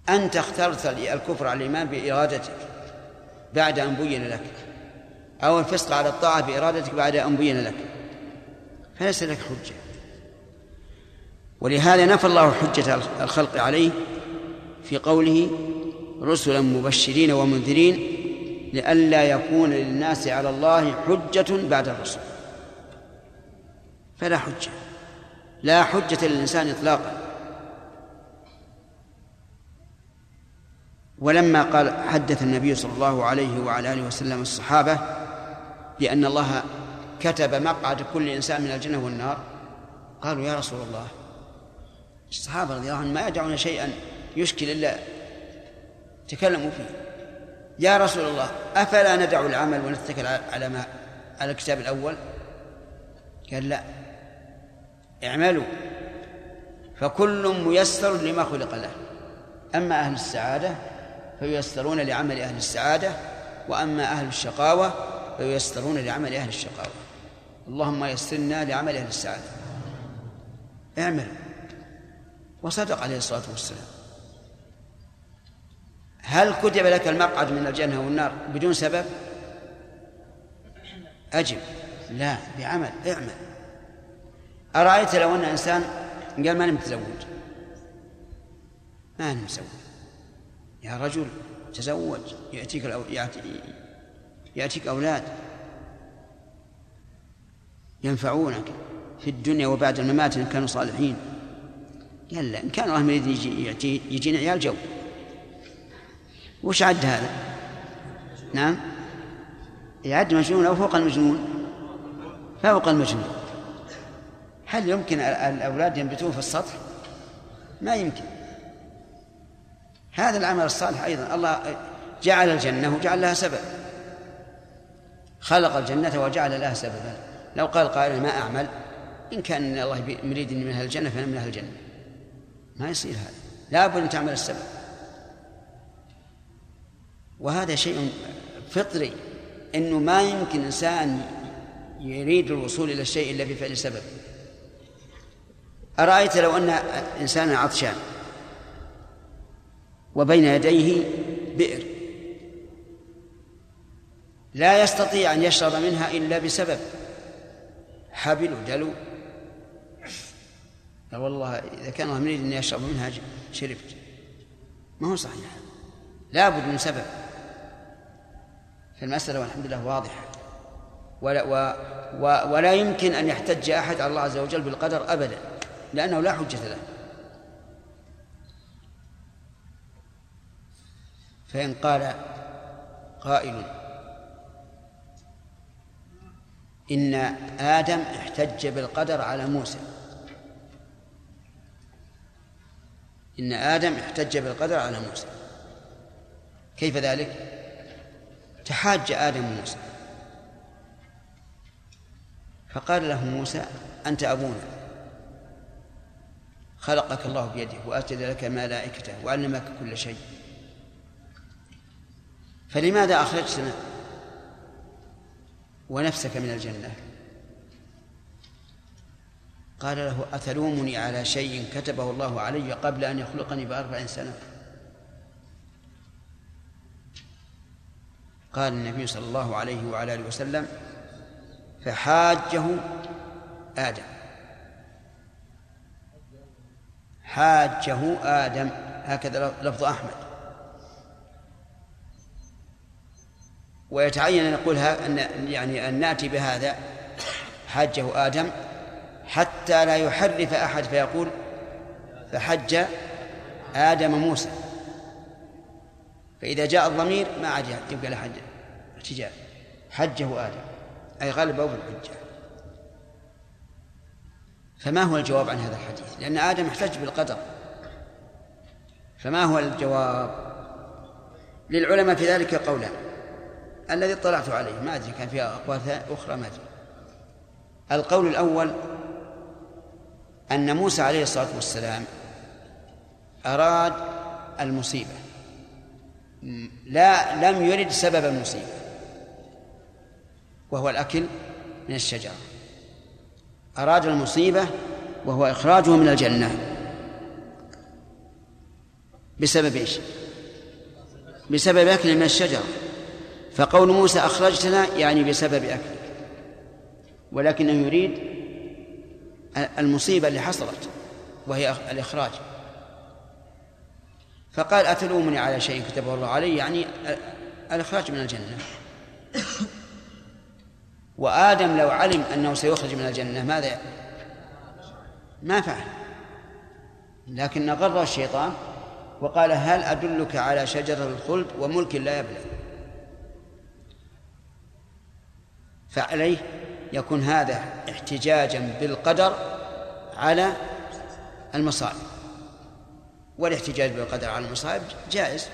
أنت اخترت الكفر على الإيمان بإرادتك بعد أن بين لك أو الفسق على الطاعة بإرادتك بعد أن بين لك. فليس لك حجة. ولهذا نفى الله حجة الخلق عليه في قوله رسلا مبشرين ومنذرين لئلا يكون للناس على الله حجة بعد الرسل. فلا حجة. لا حجة للإنسان إطلاقا. ولما قال حدث النبي صلى الله عليه وعلى آله وسلم الصحابة بأن الله كتب مقعد كل إنسان من الجنة والنار قالوا يا رسول الله الصحابة رضي الله عنهم ما يدعون شيئا يشكل إلا تكلموا فيه. يا رسول الله أفلا ندع العمل ونتكل على ما على الكتاب الأول؟ قال لا. اعملوا فكل ميسر لما خلق له. أما أهل السعادة فييسرون لعمل أهل السعادة وأما أهل الشقاوة فييسرون لعمل أهل الشقاوة. اللهم يسرنا لعمل أهل السعادة. اعمل. وصدق عليه الصلاة والسلام. هل كتب لك المقعد من الجنة والنار بدون سبب؟ أجب. لا بعمل. اعمل. أرأيت لو أن إنسان قال ماني متزوج ماني متزوج يا رجل تزوج. يأتيك الأو... يأتي... يأتيك أولاد. ينفعونك في الدنيا وبعد الممات إن كانوا صالحين. قال لا إن كان الله يريد يجي يجينا عيال جو. وش عد هذا؟ نعم؟ يعد مجنون أو فوق المجنون؟ فوق المجنون. هل يمكن الأولاد ينبتون في السطح؟ ما يمكن. هذا العمل الصالح أيضا. الله جعل الجنة وجعل لها سبب. خلق الجنة وجعل لها سببا. لو قال قائل ما أعمل؟ إن كان الله يريدني من أهل الجنة فأنا من أهل الجنة. ما يصير هذا. لابد أن تعمل السبب. وهذا شيء فطري. إنه ما يمكن إنسان يريد الوصول إلى الشيء إلا بفعل سبب. أرأيت لو أن إنسانا عطشان وبين يديه بئر لا يستطيع أن يشرب منها إلا بسبب حبل ودلو. قال والله إذا كان الله يريد اني اشرب منها شربت ما هو صحيح. لابد من سبب. فالمسألة والحمد لله واضحة. ولا, و و ولا يمكن أن يحتج أحد على الله عز وجل بالقدر أبدا. لأنه لا حجة له. فإن قال قائل إن آدم احتج بالقدر على موسى. إن آدم احتج بالقدر على موسى. كيف ذلك؟ تحاج آدم وموسى فقال له موسى أنت أبونا. خلقك الله بيده وأسجد لك ملائكته وعلمك كل شيء. فلماذا أخرجتنا ونفسك من الجنة؟ قال له أتلومني على شيء كتبه الله علي قبل أن يخلقني بأربع سنة؟ قال النبي صلى الله عليه وعلى آله وسلم فحاجه آدم. حاجة آدم. هكذا لفظ أحمد. ويتعين أن نقول ان يعني أن نأتي بهذا. حاجة آدم. حتى لا يحرف أحد فيقول فحج آدم موسى. فإذا جاء الضمير ما عاد يبقى له حج احتجاج حجه آدم. أي غلبه بالحجة فما هو الجواب عن هذا الحديث؟ لأن آدم احتج بالقدر. فما هو الجواب؟ للعلماء في ذلك قولان الذي اطلعت عليه ما أدري كان فيها أقوال أخرى ما أدري. القول الأول أن موسى عليه الصلاة والسلام أراد المصيبة. لا لم يرد سبب المصيبة. وهو الأكل من الشجرة. أراد المصيبة وهو إخراجه من الجنة. بسبب إيش؟ بسبب أكل من الشجرة فقول موسى أخرجتنا يعني بسبب أكلك ولكنه يريد المصيبة اللي حصلت وهي الإخراج. فقال أتلومني على شيء كتبه الله علي؟ يعني الإخراج من الجنة. وآدم لو علم أنه سيخرج من الجنة ماذا؟ ما فعل. لكن غر الشيطان وقال هل أدلك على شجرة الخلد وملك لا يبلى؟ فعليه يكون هذا احتجاجا بالقدر على المصائب. والاحتجاج بالقدر على المصائب جائز.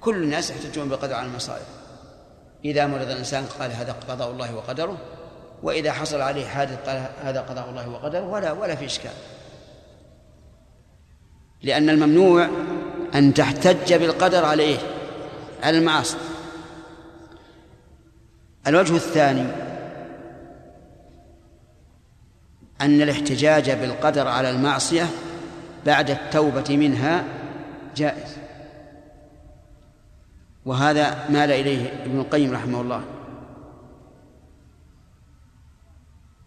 كل الناس يحتجون بالقدر على المصائب. إذا مرض الإنسان قال هذا قضاء الله وقدره وإذا حصل عليه حادث قال هذا قضاء الله وقدره ولا ولا في إشكال لأن الممنوع أن تحتج بالقدر على إيه؟ على المعاصي الوجه الثاني أن الاحتجاج بالقدر على المعصية بعد التوبة منها جائز وهذا مال إليه ابن القيم رحمه الله.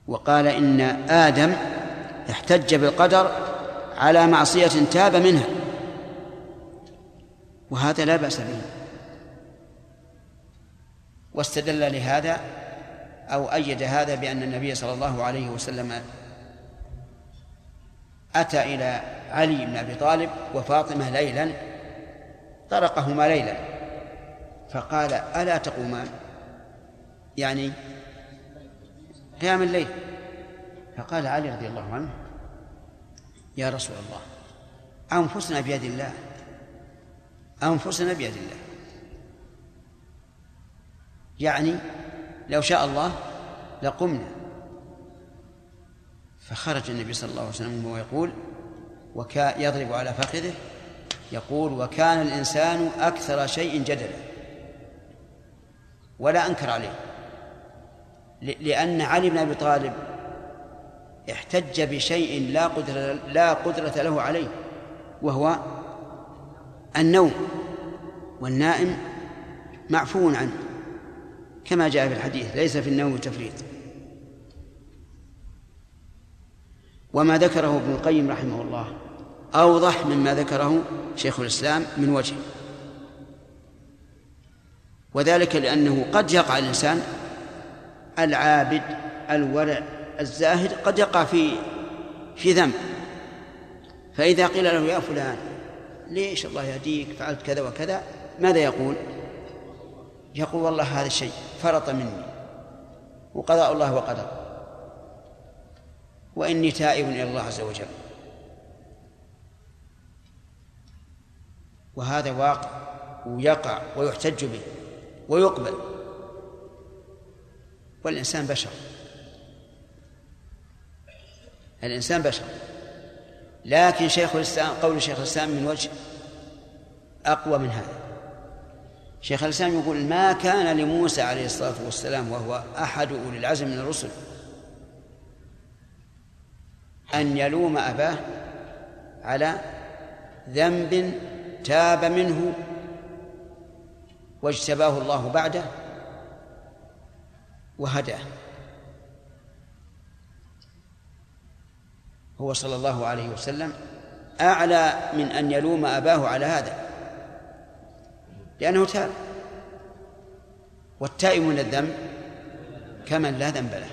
وقال إن آدم احتج بالقدر على معصية تاب منها. وهذا لا بأس به. واستدل لهذا أو أيد هذا بأن النبي صلى الله عليه وسلم أتى إلى علي بن أبي طالب وفاطمة ليلا طرقهما ليلا. فقال ألا تقومان؟ يعني قيام الليل. فقال علي رضي الله عنه يا رسول الله أنفسنا بيد الله أنفسنا بيد الله. يعني لو شاء الله لقمنا. فخرج النبي صلى الله عليه وسلم وهو يقول وكا يضرب على فخذه يقول وكان الإنسان أكثر شيء جدلا. ولا أنكر عليه. لأن علي بن أبي طالب احتج بشيء لا قدرة لا قدرة له عليه وهو النوم والنائم معفو عنه كما جاء في الحديث ليس في النوم تفريط. وما ذكره ابن القيم رحمه الله أوضح مما ذكره شيخ الإسلام من وجه. وذلك لأنه قد يقع الإنسان العابد الورع الزاهد قد يقع في في ذنب. فإذا قيل له يا فلان ليش الله يهديك؟ فعلت كذا وكذا. ماذا يقول؟ يقول والله هذا الشيء فرط مني وقضاء الله وقدر. وإني تائب إلى الله عز وجل. وهذا واقع ويقع ويحتج به. ويقبل. والإنسان بشر. الإنسان بشر. لكن شيخ الإسلام قول شيخ الإسلام من وجه أقوى من هذا. شيخ الإسلام يقول ما كان لموسى عليه الصلاة والسلام وهو أحد أولي العزم من الرسل أن يلوم أباه على ذنب تاب منه واجتباه الله بعده وهداه. هو صلى الله عليه وسلم أعلى من أن يلوم أباه على هذا لأنه تاب. والتائب من الذنب كمن لا ذنب له.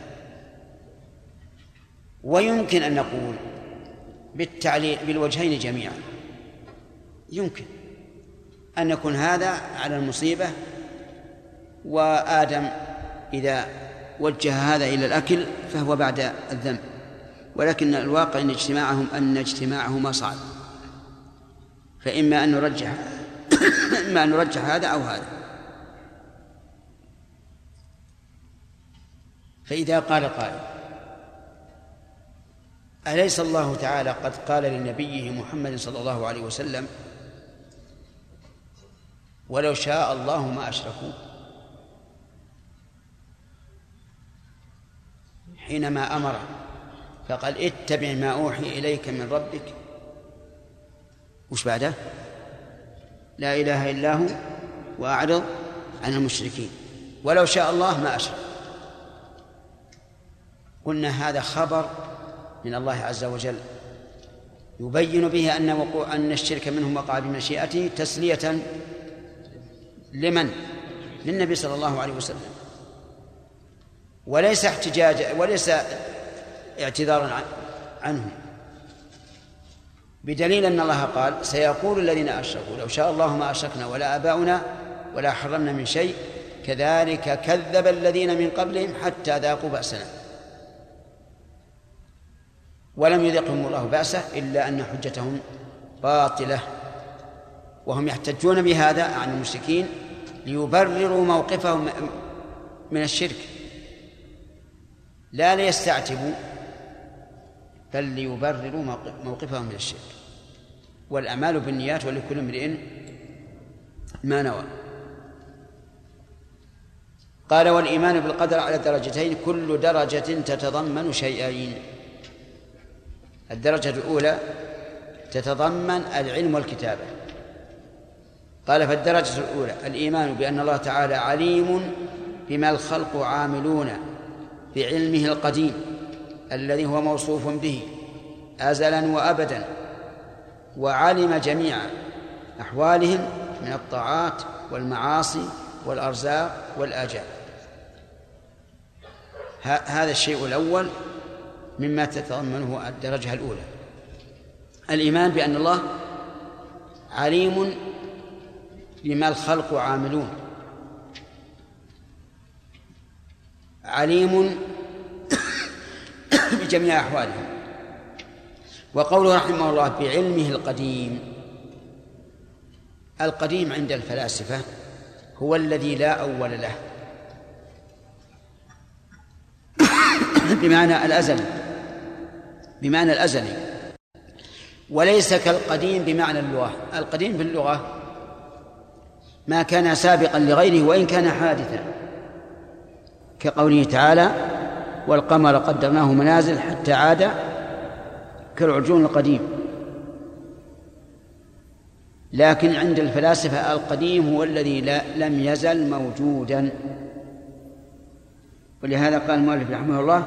ويمكن أن نقول بالتعليل بالوجهين جميعا يمكن. أن يكون هذا على المصيبة وآدم إذا وجه هذا إلى الأكل فهو بعد الذنب. ولكن الواقع أن اجتماعهم أن اجتماعهما صعب. فإما أن نرجح إما أن نرجح هذا أو هذا. فإذا قال قائل أليس الله تعالى قد قال لنبيه محمد صلى الله عليه وسلم ولو شاء الله ما أشركوا. حينما أمر فقال اتبع ما أوحي إليك من ربك. وش بعده؟ لا إله إلا هو وأعرض عن المشركين. ولو شاء الله ما أشرك. قلنا هذا خبر من الله عز وجل. يبين به أن وقوع أن الشرك منهم وقع بمشيئته تسلية لمن؟ للنبي صلى الله عليه وسلم. وليس احتجاج وليس اعتذارا عنه. بدليل أن الله قال سيقول الذين أشركوا لو شاء الله ما أشركنا ولا آباؤنا ولا حرمنا من شيء كذلك كذب الذين من قبلهم حتى ذاقوا بأسنا. ولم يذقهم الله بأسه إلا أن حجتهم باطلة. وهم يحتجون بهذا عن المشركين ليبرروا موقفهم من الشرك. لا ليستعتبوا بل ليبرروا موقفهم من الشرك. والأعمال بالنيات ولكل امرئ ما نوى. قال والإيمان بالقدر على درجتين كل درجة تتضمن شيئين. الدرجة الأولى تتضمن العلم والكتابة. قال فالدرجة الأولى الإيمان بأن الله تعالى عليم بما الخلق عاملون بعلمه القديم الذي هو موصوف به أزلا وأبدا وعلم جميع أحوالهم من الطاعات والمعاصي والأرزاق والآجال هذا الشيء الأول مما تتضمنه الدرجة الأولى. الإيمان بأن الله عليم بما الخلق عاملون. عليم بجميع أحوالهم. وقوله رحمه الله بعلمه القديم القديم عند الفلاسفة هو الذي لا أول له. بمعنى الأزلي بمعنى الأزلي وليس كالقديم بمعنى اللغة. القديم في اللغة ما كان سابقا لغيره وإن كان حادثا. كقوله تعالى والقمر قدرناه منازل حتى عاد كالعرجون القديم لكن عند الفلاسفة القديم هو الذي لا لم يزل موجودا. ولهذا قال المؤلف رحمه الله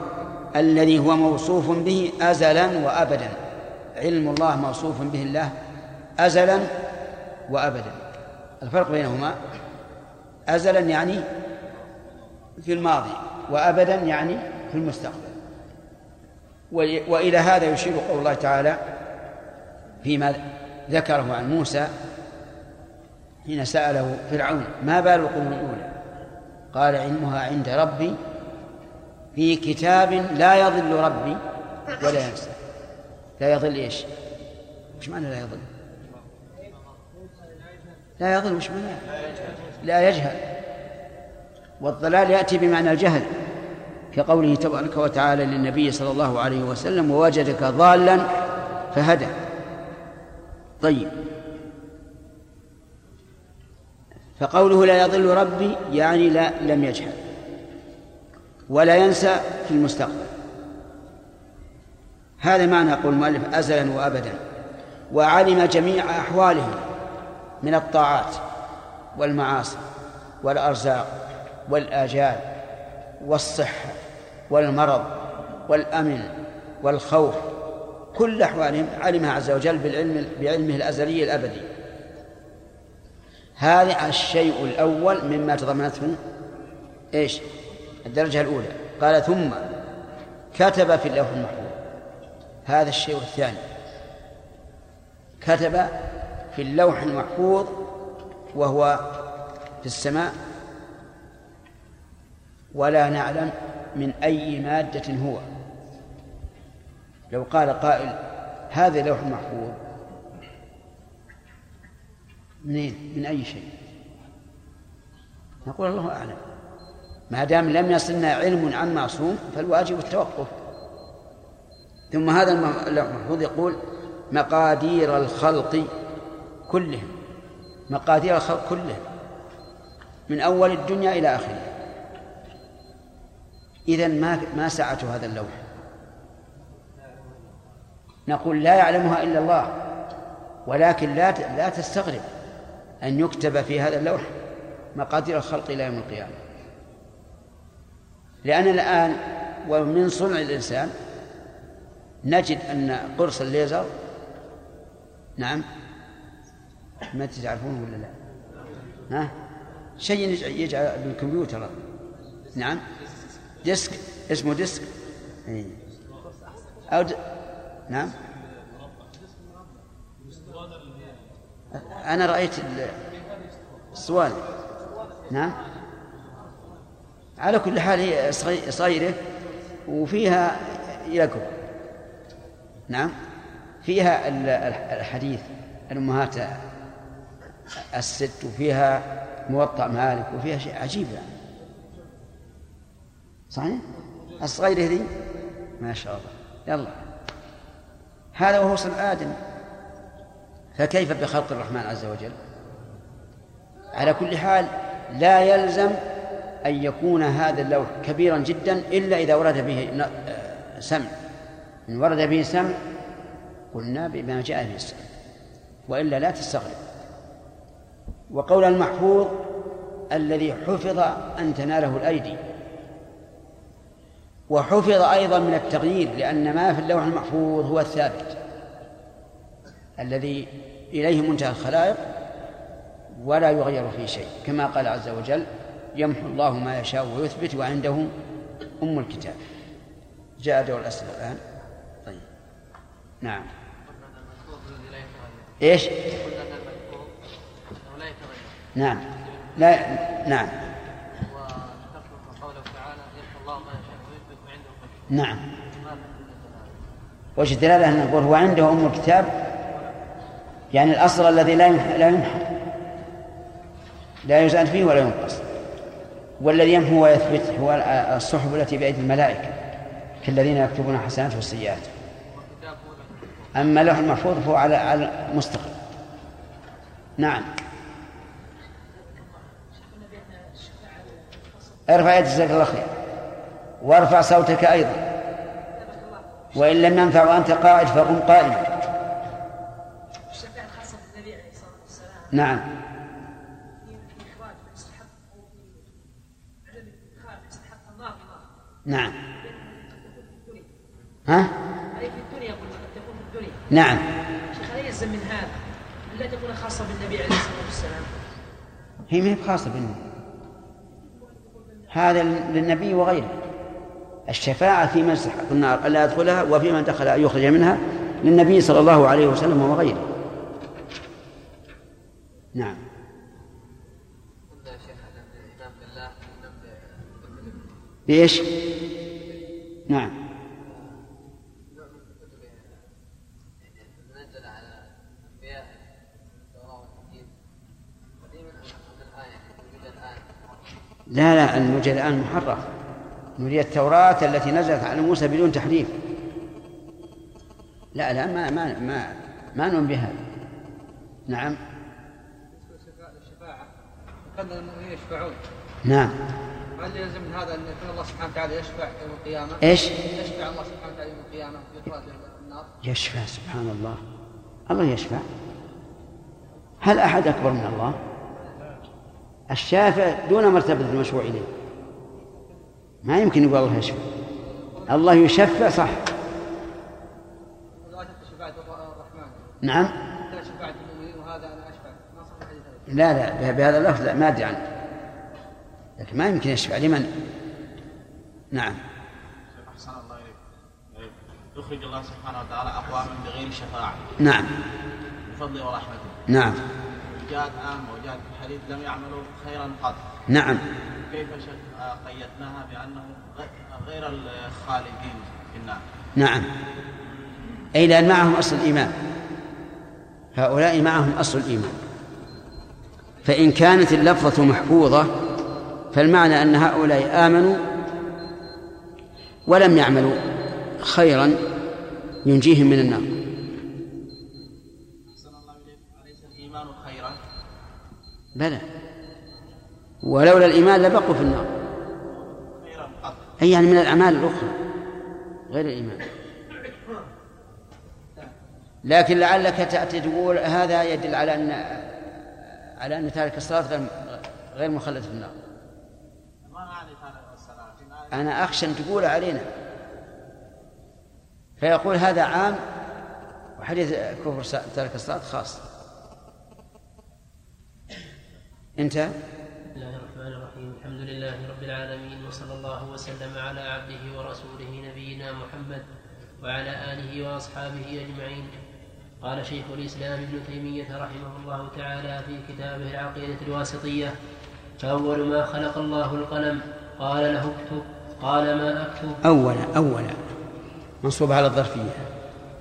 الذي هو موصوف به أزلا وأبدا علم الله موصوف به الله أزلا وأبدا. الفرق بينهما أزلا يعني في الماضي وأبدا يعني في المستقبل وإلى هذا يشير قول الله تعالى فيما ذكره عن موسى حين سأله فرعون ما بال القرون الأولى قال علمها عند ربي في كتاب لا يضل ربي ولا ينسى لا يضل إيش؟ وش معنى لا يضل؟ لا يضل وش معنى؟ لا يجهل. والضلال يأتي بمعنى الجهل كقوله تبارك وتعالى للنبي صلى الله عليه وسلم ووجدك ضالا فهدى. طيب. فقوله لا يضل ربي يعني لا لم يجهل ولا ينسى في المستقبل. هذا معنى قول المؤلف أزلا وأبدا. وعلم جميع أحوالهم من الطاعات والمعاصي والأرزاق والآجال والصحة والمرض والأمن والخوف كل أحوالهم علمها عز وجل بالعلم بعلمه الأزلي الأبدي. هذا الشيء الأول مما تضمنته إيش؟ الدرجة الأولى. قال ثم كتب في اللوح المحفوظ. هذا الشيء الثاني. كتب في اللوح المحفوظ وهو في السماء ولا نعلم من أي مادة هو. لو قال قائل هذا لوح محفوظ. منين؟ من أي شيء؟ نقول الله أعلم. ما دام لم يصلنا علم عن معصوم فالواجب التوقف. ثم هذا اللوح المحفوظ يقول مقادير الخلق كلهم مقادير الخلق كلهم من أول الدنيا إلى آخرها إذا ما ما سعة هذا اللوح؟ نقول لا يعلمها إلا الله ولكن لا لا تستغرب أن يكتب في هذا اللوح مقادير الخلق إلى يوم القيامة. لأن الآن ومن صنع الإنسان نجد أن قرص الليزر نعم ما تعرفونه ولا لا؟ ها؟ شيء يجعل بالكمبيوتر. نعم. ديسك. اسمه ديسك. إيه. أو د... نعم. أنا رأيت الصوان نعم. على كل حال هي صغيرة وفيها يلقب نعم. فيها الحديث. الأمهات الست وفيها موطأ مالك وفيها شيء عجيب يعني. صحيح؟ الصغيرة ذي ما شاء الله. يلا. هذا وهو صنع آدم. فكيف بخلق الرحمن عز وجل؟ على كل حال لا يلزم أن يكون هذا اللوح كبيرا جدا إلا إذا ورد به آه، سمع إن ورد به سمع قلنا بما جاء به السمع وإلا لا تستغرب. وقول المحفوظ الذي حفظ أن تناله الأيدي. وحفظ أيضا من التغيير لأن ما في اللوح المحفوظ هو الثابت الذي إليه منتهى الخلائق ولا يغير فيه شيء. كما قال عز وجل يمحو الله ما يشاء ويثبت وعنده أم الكتاب. جاء دور الأسئلة الآن. طيب. نعم. إيش قلنا ان المذكور انه لا يتغير نعم. لا نعم. نعم. وش الدلالة؟ أن نقول هو عنده أم الكتاب؟ يعني الأصل الذي لا لا يمحى لا يزاد فيه ولا ينقص. والذي يمحو ويثبت هو الصحف التي بأيدي الملائكة كالذين يكتبون الحسنات والسيئات أما اللوح المحفوظ فهو على مستقل نعم. ارفع يدك جزاك الله خير. وارفع صوتك أيضا. وإن لم ينفع وأنت قاعد فقم قائما نعم. نعم. ها؟ في الدنيا قد تكون في الدنيا نعم. شيخ يلزم من هذا أن لا تكون خاصة بالنبي عليه الصلاة والسلام؟ هي ما هي بخاصة بالنبي. هذا للنبي وغيره. الشفاعة في من يستحق النار ألا يدخلها وفي من دخل أن يخرج منها للنبي صلى الله عليه وسلم وغيره نعم. قلنا يا شيخ ان الايمان بالله الايمان بالكتب بإيش؟ نعم نوع من الكتب منزل على الانبياء التوراه والانجيل قديما ام الان موجوده الان لا لا الموجة الآن محرف نريد التوراة التي نزلت على موسى بدون تحريف. لا لا ما ما ما ما نؤمن بها. نعم. الشفاعة يشفعون نعم. هل يلزم من هذا أن يكون الله سبحانه وتعالى يشفع يوم القيامة؟ إيش؟ يشفع الله سبحانه وتعالى يوم القيامة في النار يشفع سبحان الله. الله يشفع. هل أحد أكبر من الله؟ الشافع دون مرتبة المشروع إليه. ما يمكن يقول الله يشفع الله يشفع صح. نعم. لا لا بهذا اللفظ لا ما أدري عنه. لكن ما يمكن يشفع لمن؟ نعم. أحسن الله إليك يخرج الله سبحانه وتعالى أقواما بغير شفاعة. نعم. بفضله ورحمته. نعم. وجاءت عامة وجاءت في الحديث لم يعملوا خيرا قط. نعم. كيف آه، قيدناها بأنهم غير الخالدين في النار؟ نعم. أي لأن معهم أصل الإيمان. هؤلاء معهم أصل الإيمان. فإن كانت اللفظة محفوظة فالمعنى أن هؤلاء آمنوا ولم يعملوا خيرا ينجيهم من النار أحسن الله إليك أليس الإيمان خيرا بلى. ولولا الإيمان لبقوا في النار. أي يعني من الأعمال الأخرى غير الإيمان. لكن لعلك تأتي تقول هذا يدل على أن على أن تارك الصلاة غير مخلد في النار. أنا أخشى أن تقول علينا. فيقول هذا عام وحديث كفر تارك الصلاة خاص. انتهى بسم الله الرحمن الرحيم. الحمد لله رب العالمين وصلى الله وسلم على عبده ورسوله نبينا محمد وعلى آله وأصحابه أجمعين. قال شيخ الإسلام ابن تيمية رحمه الله تعالى في كتابه العقيدة الواسطية فأول ما خلق الله القلم قال له اكتب قال ما أكتب. أولا أولا منصوب على الظرفية.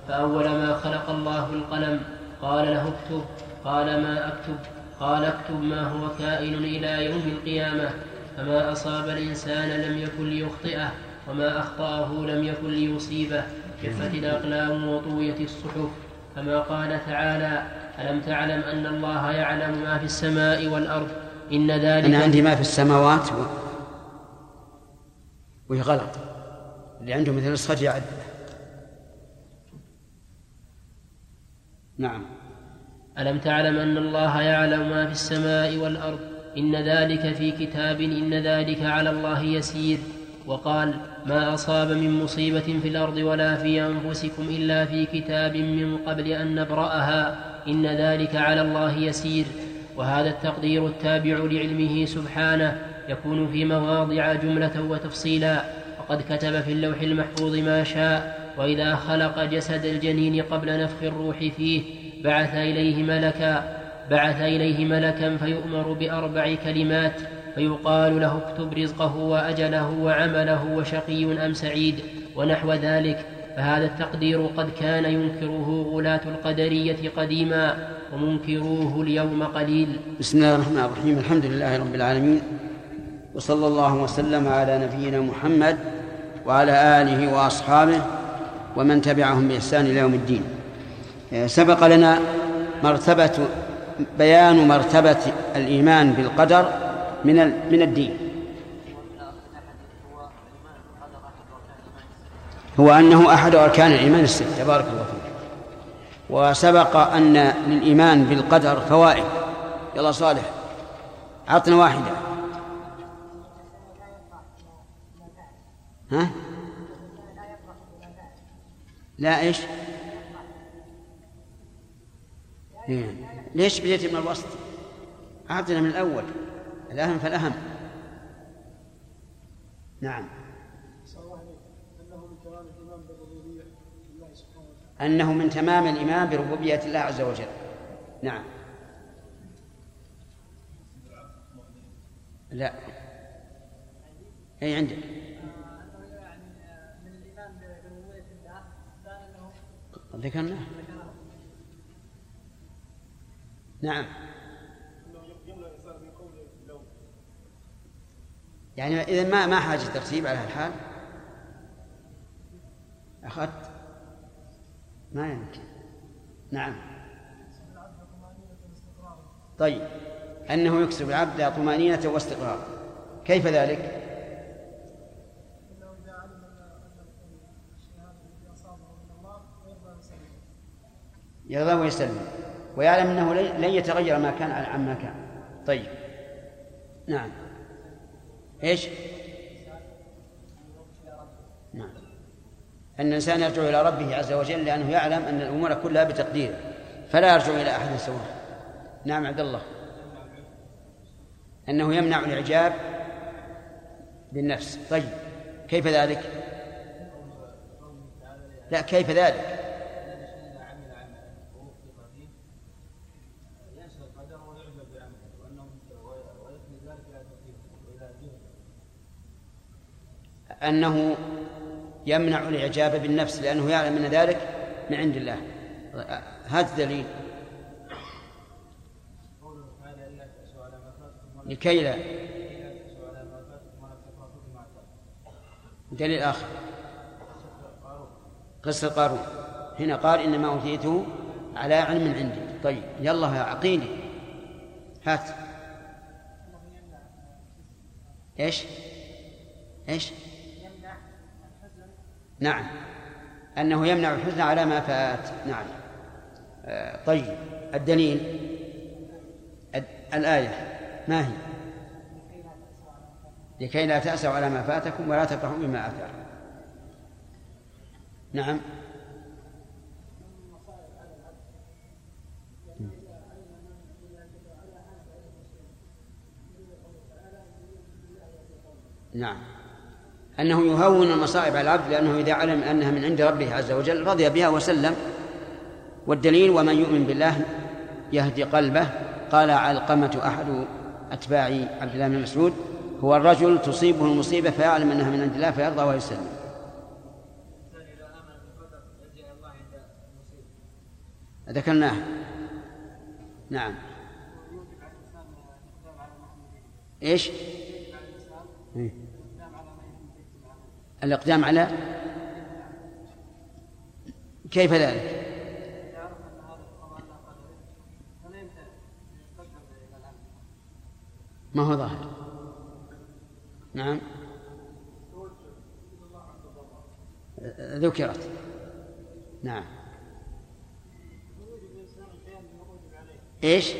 فأول ما خلق الله القلم قال له اكتب قال ما أكتب. قال اكتب ما هو كائن إلى يوم القيامة فما أصاب الإنسان لم يكن ليخطئه وما أخطأه لم يكن ليصيبه جفت الأقلام وطويت الصحف. كما قال تعالى ألم تعلم أن الله يعلم ما في السماء والأرض؟ إن ذلك أنا عندي ما في السماوات و... وهي غلط. اللي عنده مثل نسخة يعد نعم. ألم تعلم أن الله يعلم ما في السماء والأرض؟ إن ذلك في كتاب إن ذلك على الله يسير. وقال ما أصاب من مصيبة في الأرض ولا في أنفسكم إلا في كتاب من قبل أن نبرأها. إن ذلك على الله يسير. وهذا التقدير التابع لعلمه سبحانه. يكون في مواضع جملة وتفصيلا. وقد كتب في اللوح المحفوظ ما شاء. وإذا خلق جسد الجنين قبل نفخ الروح فيه بعث إليه ملكا بعث إليه ملكا فيؤمر بأربع كلمات فيقال له اكتب رزقه وأجله وعمله وشقي أم سعيد ونحو ذلك. فهذا التقدير قد كان ينكره غلاة القدرية قديما ومنكروه اليوم قليل. بسم الله الرحمن الرحيم. الحمد لله رب العالمين. وصلى الله وسلم على نبينا محمد وعلى آله وأصحابه ومن تبعهم بإحسان إلى يوم الدين. سبق لنا مرتبة بيان مرتبة الإيمان بالقدر من من الدين. هو أنه أحد أركان الإيمان الستة بارك الله فيك. وسبق أن للإيمان بالقدر فوائد. يلا صالح. عطنا واحدة. ها؟ لا إيش؟ ليش بديت من الوسط؟ أعطنا من الأول. الأهم فالأهم. نعم. أنه من تمام الإيمان بربوبية الله عز وجل. نعم. لا. أي عندك. ذكرناه. نعم. يعني إذا ما ما حاجة ترتيب على الحال أخذت؟ ما يمكن. نعم. طيب. أنه يكسب العبد طمأنينة واستقرار. كيف ذلك؟ يرضى ويسلم. ويعلم أنه لن يتغير ما كان عما كان. طيب. نعم. إيش؟ نعم. أن الإنسان يرجع إلى ربه عز وجل لأنه يعلم أن الأمور كلها بتقديره فلا يرجع إلى أحد سواه نعم عبد الله. أنه يمنع الإعجاب بالنفس. طيب. كيف ذلك؟ لا كيف ذلك؟ أنه يمنع الإعجاب بالنفس لأنه يعلم أن ذلك من عند الله. هذا دليل لكي لا. دليل آخر. قصة قارون هنا قال إنما أوتيته على علم عندي. طيب يلا يا عقيلي. هات. إيش؟ إيش؟ نعم. أنه يمنع الحزن على ما فات. نعم. آه طيب. الدليل؟ الآية. ما هي؟ لكي لا تأسوا على ما فاتكم ولا تفرحوا بما آتاكم نعم. نعم. أنه يهون المصائب على العبد لأنه إذا علم أنها من عند ربه عز وجل رضي بها وسلم والدليل ومن يؤمن بالله يهدي قلبه. قال علقمة أحد أتباع عبد الله بن مسعود هو الرجل تصيبه المصيبة فيعلم أنها من عند الله فيرضى ويسلم. ذكرناه. نعم. إيش؟ إيه؟ الإقدام على كيف ذلك؟ ما هو ظاهر. نعم. ذكرت. نعم. إيش؟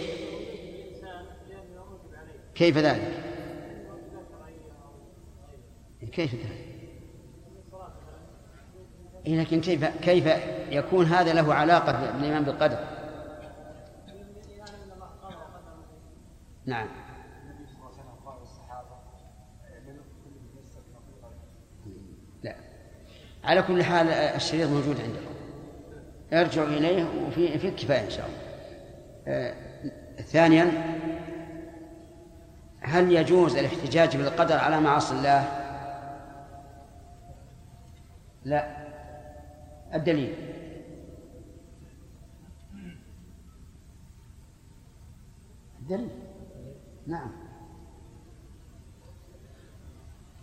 كيف ذلك؟ كيف ذلك؟ لكن كيف كيف يكون هذا له علاقة بالإيمان بالقدر؟ نعم. لا. على كل حال الشريط موجود عندكم. ارجعوا إليه وفي في الكفاية إن شاء الله. آه ثانيا هل يجوز الاحتجاج بالقدر على معاصي الله؟ لا. الدليل. الدليل. نعم.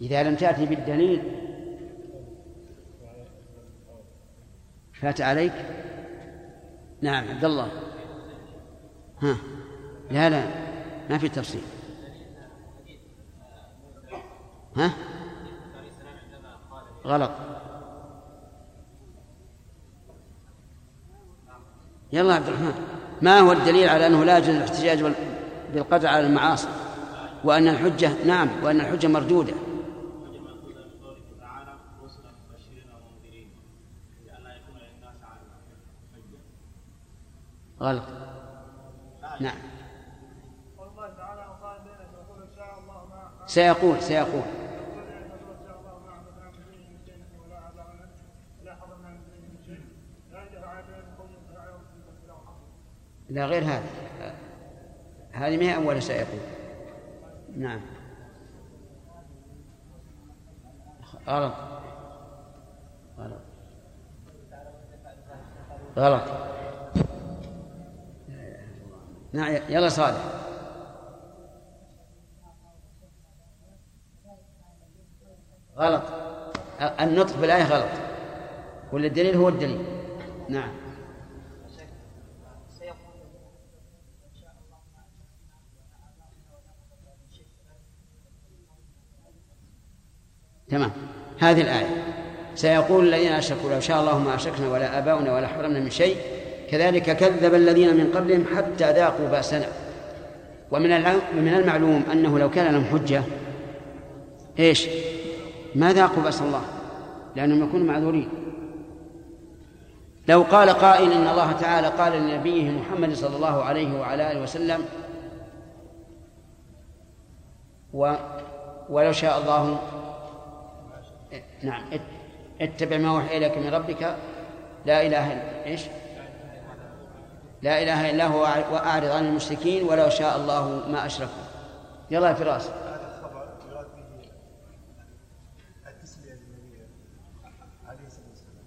إذا لم تأتي بالدليل فات عليك؟ نعم عبد الله. ها. لا لا ما في تفصيل. ها؟ غلط. يلا عبد الرحمن. ما هو الدليل على أنه لا يجوز الاحتجاج بالقدر على المعاصي؟ وأن الحجة نعم وأن الحجة مردودة. غلط. نعم. سيقول سيقول. لا غير هذا. هذه ما هي أول سيقول نعم. غلط. غلط. غلط. نعم يلا صالح غلط. النطق بالآية غلط. ولا الدليل هو الدليل. نعم. تمام. هذه الآية. سيقول الذين أشركوا لو شاء الله ما أشركنا ولا آباؤنا ولا حرمنا من شيء كذلك كذب الذين من قبلهم حتى ذاقوا بأسنا. ومن من المعلوم أنه لو كان لهم حجة إيش؟ ما ذاقوا بأس الله لأنهم يكونوا معذورين. لو قال قائل إن الله تعالى قال لنبيه محمد صلى الله عليه وعلى آله وسلم و ولو شاء الله نعم. اتبع ما أوحي إليك من ربك. لا إله الا إيش؟ لا إله إلا هو وأعرض عن المشركين ولو شاء الله ما أشركوا. يلا يا فراس. هذا الخبر يراد به التسليه للنبي عليه الصلاه والسلام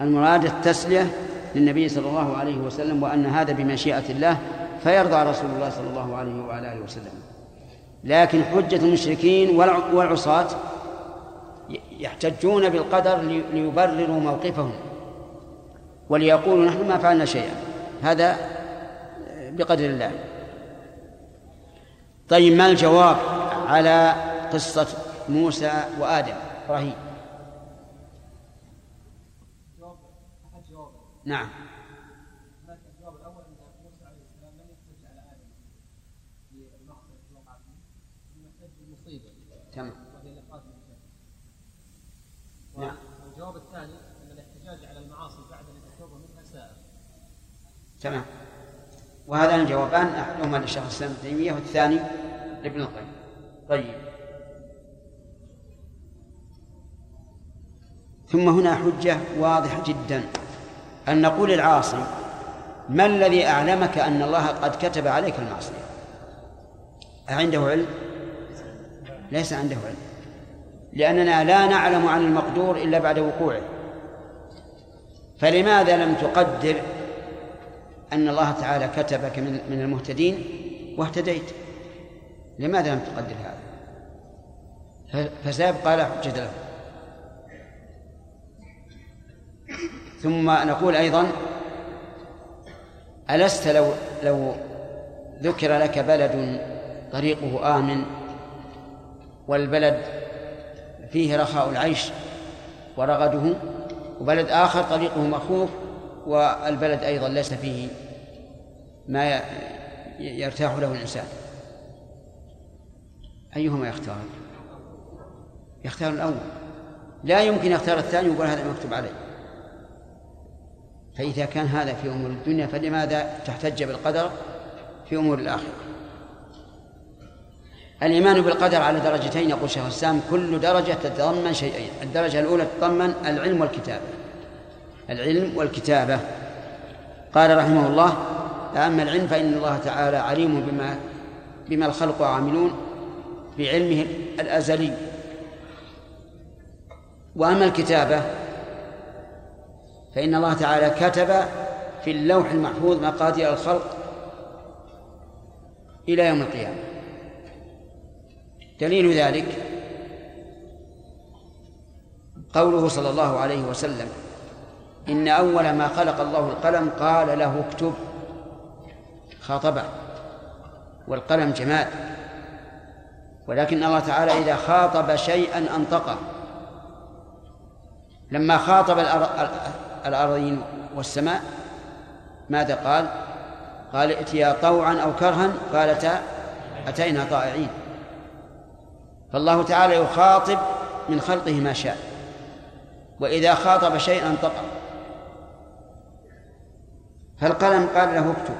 المراد التسلية للنبي صلى الله عليه وسلم وأن هذا بمشيئة الله فيرضى رسول الله صلى الله عليه وعلى آله وسلم. لكن حجة المشركين والعصاة يحتجون بالقدر ليبرروا موقفهم وليقولوا نحن ما فعلنا شيئا. هذا بقدر الله. طيب ما الجواب على قصة موسى وآدم؟ إبراهيم. نعم الجواب الأول ان موسى عليه السلام لم يحتج على آدم في المقصد التي وقع فيه انه يحتج بالمصيبه تمام وهي الاخراج من الجنه نعم. والجواب الثاني أن الاحتجاج على المعاصي بعد أن يتوب منها سائر. تمام. وهذان الجوابان أحدهما للشيخ الإسلام ابن تيمية والثاني لابن القيم. طيب. ثم هنا حجة واضحة جدا. ان نقول العاصي ما الذي أعلمك أن الله قد كتب عليك المعصية؟ أعنده علم؟ ليس عنده علم. لأننا لا نعلم عن المقدور إلا بعد وقوعه. فلماذا لم تقدر أن الله تعالى كتبك من المهتدين واهتديت؟ لماذا لم تقدر هذا؟ فسيبقى لا حجة له. ثم نقول أيضا ألست لو لو ذكر لك بلد طريقه آمن والبلد فيه رخاء العيش ورغده وبلد آخر طريقه مخوف والبلد أيضا ليس فيه ما يرتاح له الإنسان. أيهما يختار؟ يختار الأول. لا يمكن يختار الثاني ويقول هذا مكتوب عليه. فإذا كان هذا في أمور الدنيا فلماذا تحتج بالقدر في أمور الآخرة؟ الإيمان بالقدر على درجتين يقول شيخ الإسلام كل درجة تتضمن شيئين الدرجة الأولى تتضمن العلم والكتابة. العلم والكتابة. قال رحمه الله أما العلم فإن الله تعالى عليم بما بما الخلق عاملون بعلمه الأزلي. وأما الكتابة فإن الله تعالى كتب في اللوح المحفوظ مقادير الخلق إلى يوم القيامة. دليل ذلك قوله صلى الله عليه وسلم إن أول ما خلق الله القلم قال له اكتب خاطبه والقلم جماد ولكن الله تعالى إذا خاطب شيئا أنطقه لما خاطب الأرضين والسماء ماذا قال؟ قال ائتيا طوعا أو كرها قالتا أتينا طائعين فالله تعالى يخاطب من خلقه ما شاء. وإذا خاطب شيئا انطق فالقلم قال له اكتب؟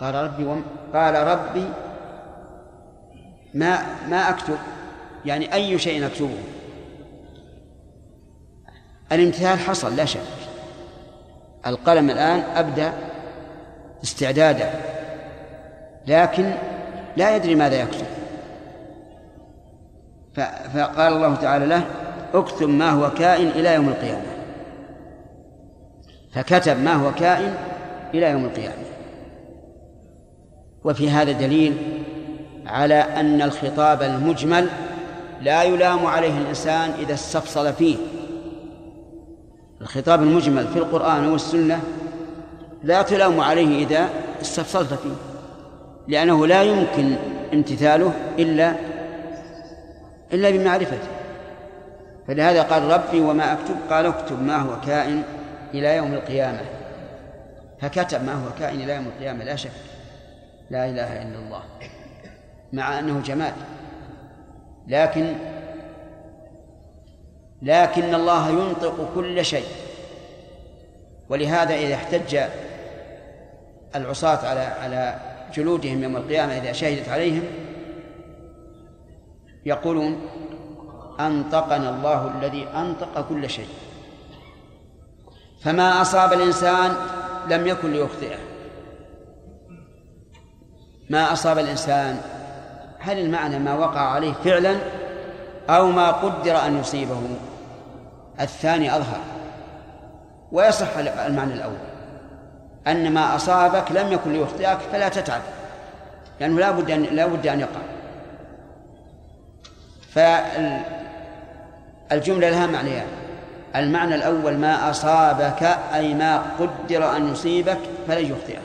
قال ربي وم قال ربي ما ما أكتب. يعني أي شيء أكتبه. الامتثال حصل لا شك. القلم الآن ابدا استعدادا. لكن لا يدري ماذا يكتب. فقال الله تعالى له اكتب ما هو كائن إلى يوم القيامة. فكتب ما هو كائن إلى يوم القيامة. وفي هذا دليل على أن الخطاب المجمل لا يلام عليه الإنسان إذا استفصل فيه. الخطاب المجمل في القرآن والسنة لا تلام عليه إذا استفصلت فيه لأنه لا يمكن امتثاله إلا إلا بمعرفته. فلهذا قال ربي وما أكتب قال اكتب ما هو كائن إلى يوم القيامة. فكتب ما هو كائن إلى يوم القيامة لا شك. لا إله إلا الله. مع أنه جمال لكن لكن الله ينطق كل شيء. ولهذا إذا احتج العصاة على على جلودهم يوم القيامة إذا شهدت عليهم يقولون أنطقنا الله الذي أنطق كل شيء. فما أصاب الإنسان لم يكن ليخطئه. ما أصاب الإنسان هل المعنى ما وقع عليه فعلا أو ما قدر أن يصيبه؟ الثاني أظهر. ويصح المعنى الأول. أن ما أصابك لم يكن ليخطئك فلا تتعب لأنه لا بد أن لا بد أن يقع. فالجملة لها معنيان. المعنى الأول ما أصابك أي ما قدر أن يصيبك فلن يخطئك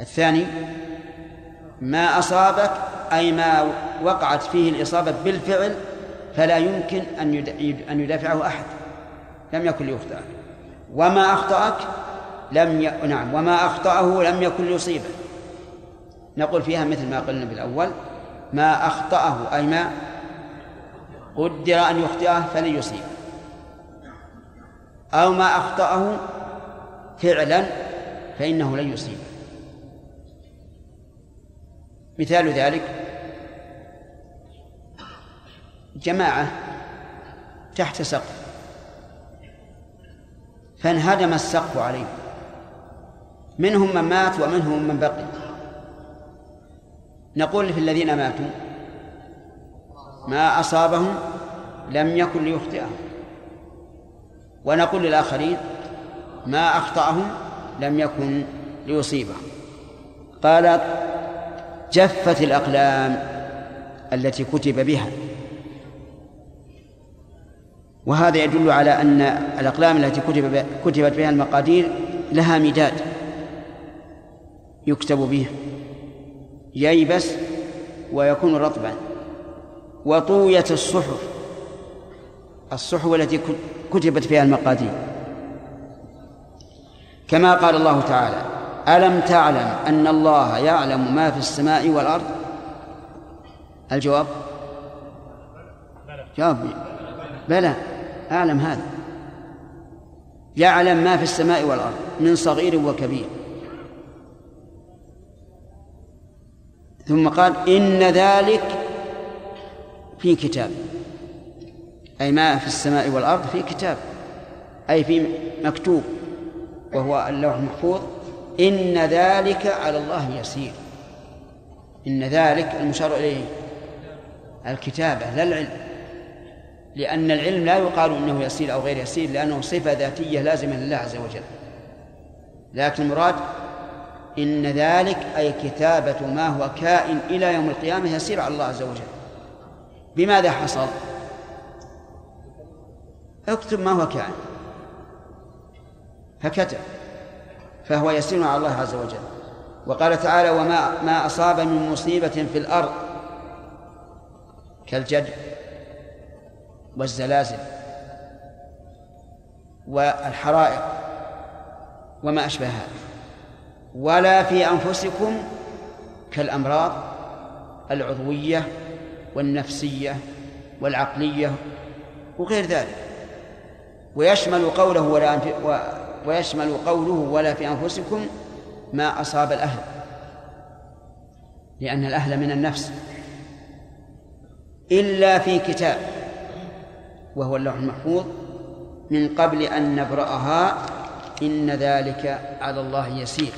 الثاني ما أصابك أي ما وقعت فيه الإصابة بالفعل فلا يمكن أن أن يدافعه أحد. لم يكن ليخطئك. وما أخطأك لم ي... نعم وما أخطأه لم يكن ليصيبه نقول فيها مثل ما قلنا بالأول. ما أخطأه أي ما قدر أن يخطئه فلن يصيبه أو ما أخطأه فعلا فإنه لن يصيبه مثال ذلك جماعة تحت سقف فانهدم السقف عليهم منهم من مات ومنهم من بقي. نقول في الذين ماتوا ما أصابهم لم يكن ليخطئهم. ونقول للآخرين ما أخطأهم لم يكن ليصيبهم. قال جفت الأقلام التي كتب بها. وهذا يدل على أن الأقلام التي كتب كتبت بها المقادير لها مداد يكتب به ييبس ويكون رطبا. وطويت الصحف. الصحف التي كتبت فيها المقادير. كما قال الله تعالى ألم تعلم أن الله يعلم ما في السماء والأرض؟ الجواب؟ جواب. بلى. أعلم هذا. يعلم ما في السماء والأرض من صغير وكبير. ثم قال إن ذلك في كتاب. أي ما في السماء والأرض في كتاب. أي في مكتوب وهو اللوح المحفوظ. إن ذلك على الله يسير. إن ذلك المشار إليه. الكتابة لا العلم. لأن العلم لا يقال إنه يسير أو غير يسير لأنه صفة ذاتية لازمة لله عز وجل. لكن المراد إن ذلك أي كتابة ما هو كائن إلى يوم القيامة يسير على الله عز وجل. بماذا حصل؟ اكتب ما هو كائن. فكتب. فهو يسير على الله عز وجل. وقال تعالى وما ما أصاب من مصيبة في الأرض كالجد والزلازل والحرائق وما أشبه هذا. ولا في أنفسكم كالأمراض العضوية والنفسية والعقلية وغير ذلك. ويشمل قوله ولا ويشمل قوله ولا في أنفسكم ما أصاب الأهل لأن الأهل من النفس إلا في كتاب وهو اللوح المحفوظ من قبل أن نبرأها إن ذلك على الله يسير.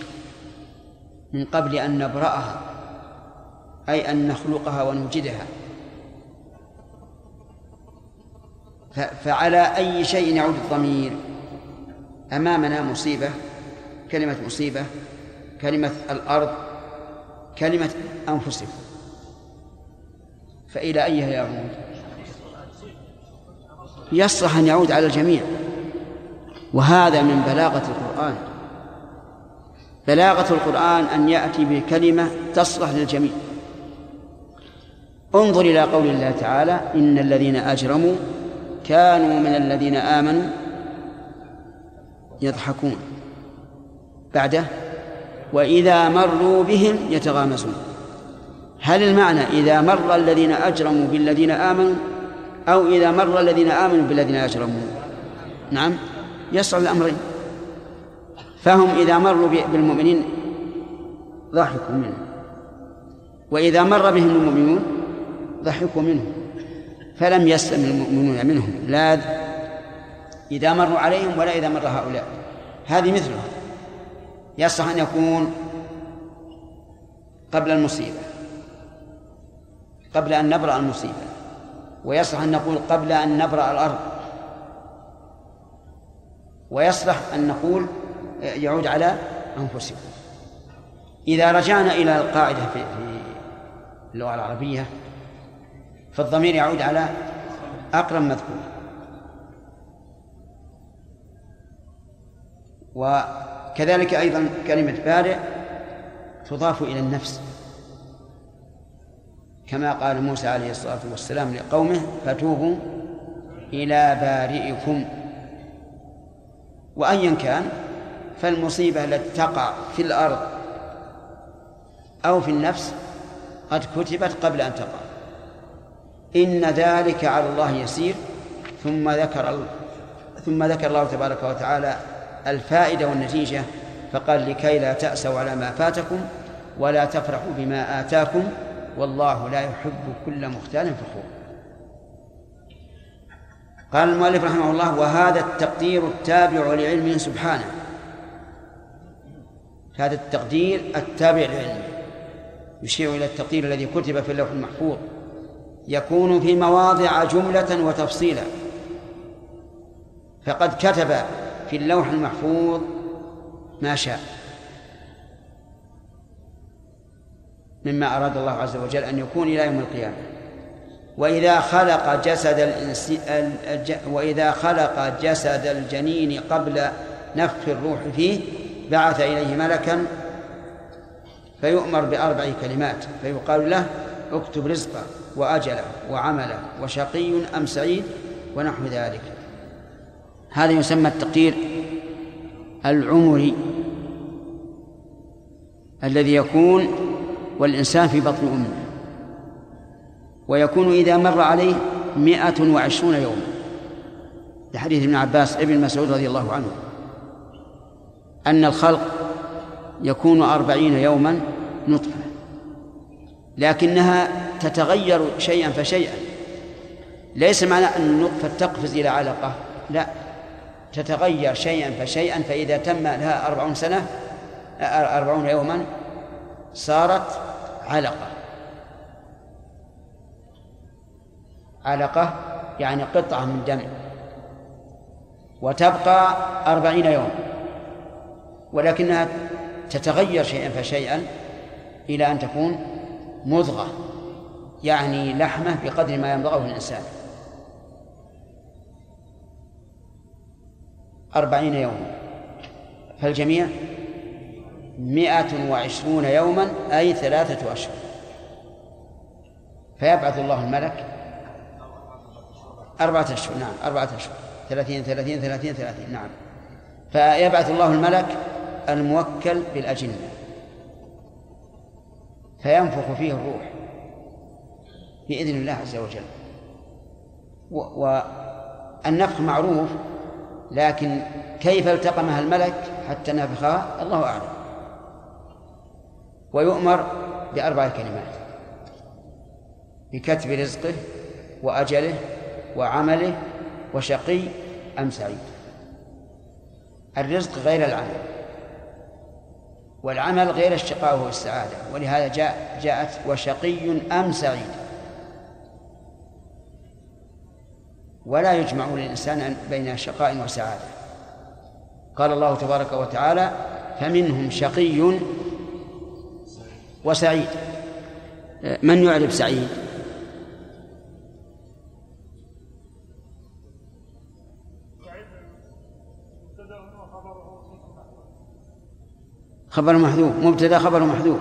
من قبل أن نبرأها أي أن نخلقها ونوجدها فعلى أي شيء يعود الضمير؟ أمامنا مصيبة كلمة مصيبة كلمة الأرض كلمة أنفسكم فإلى أيها يعود يصلح أن يعود على الجميع. وهذا من بلاغة القرآن. بلاغة القرآن أن يأتي بكلمة تصلح للجميع. انظر إلى قول الله تعالى إن الذين أجرموا كانوا من الذين آمنوا يضحكون بعده وإذا مروا بهم يتغامزون. هل المعنى إذا مر الذين أجرموا بالذين آمنوا أو إذا مر الذين آمنوا بالذين أجرموا؟ نعم يصل الأمرين. فهم إذا مروا بالمؤمنين ضحكوا منه. وإذا مر بهم المؤمنون ضحكوا منه. فلم يسلم المؤمنون منهم. لا إذا مروا عليهم ولا إذا مر هؤلاء. هذه مثلها يصح أن يكون قبل المصيبة. قبل أن نبرأ المصيبة. ويصلح أن نقول قبل أن نبرأ الأرض. ويصلح أن نقول يعود على أنفسكم إذا رجعنا إلى القاعدة في اللغة العربية فالضمير يعود على أقرب مذكور. وكذلك أيضا كلمة بارئ تضاف إلى النفس. كما قال موسى عليه الصلاة والسلام لقومه فتوبوا إلى بارئكم. وأيا كان فالمصيبة التي تقع في الأرض أو في النفس قد كتبت قبل أن تقع. إن ذلك على الله يسير. ثم ذكر ثم ذكر الله تبارك وتعالى الفائدة والنتيجة فقال لكي لا تأسوا على ما فاتكم ولا تفرحوا بما آتاكم والله لا يحب كل مختال فخور. قال المؤلف رحمه الله وهذا التقدير التابع لعلمه سبحانه. هذا التقدير التابع لعلمه يشير إلى التقدير الذي كتب في اللوح المحفوظ يكون في مواضع جملة وتفصيلا. فقد كتب في اللوح المحفوظ ما شاء. مما أراد الله عز وجل أن يكون إلى يوم القيامة. وإذا خلق جسد الإنس... وإذا خلق جسد الجنين قبل نفخ الروح فيه بعث إليه ملكا فيؤمر بأربع كلمات فيقال له اكتب رزقه وأجله وعمله وشقي أم سعيد ونحو ذلك. هذا يسمى التقدير العمري الذي يكون والإنسان في بطن أمه ويكون إذا مر عليه مئة وعشرون يوما. لحديث ابن عباس ابن مسعود رضي الله عنه. أن الخلق يكون أربعين يوما نطفة لكنها تتغير شيئا فشيئا. ليس معنى أن النطفة تقفز إلى علقة لا تتغير شيئا فشيئا فإذا تم لها أربعون سنة أربعون يوما صارت علقة. علقة يعني قطعة من دم وتبقى أربعين يوم. ولكنها تتغير شيئا فشيئا إلى أن تكون مضغة يعني لحمة بقدر ما يمضغه الإنسان. أربعين يوما. فالجميع مئة وعشرون يوما أي ثلاثة أشهر. فيبعث الله الملك أربعة أشهر نعم أربعة أشهر. ثلاثين ثلاثين ثلاثين ثلاثين نعم. فيبعث الله الملك الموكل بالأجنة. فينفخ فيه الروح بإذن الله عز وجل. والنفخ معروف لكن كيف التقمها الملك؟ حتى نفخها الله أعلم. ويؤمر بأربع كلمات بكتب رزقه وأجله وعمله وشقي أم سعيد. الرزق غير العمل. والعمل غير الشقاء والسعادة. ولهذا جاء جاءت وشقي أم سعيد. ولا يجمع للإنسان بين شقاء وسعادة. قال الله تبارك وتعالى فمنهم شقي وسعيد. من يعرف سعيد؟ خبر محذوف مبتدا خبر محذوف.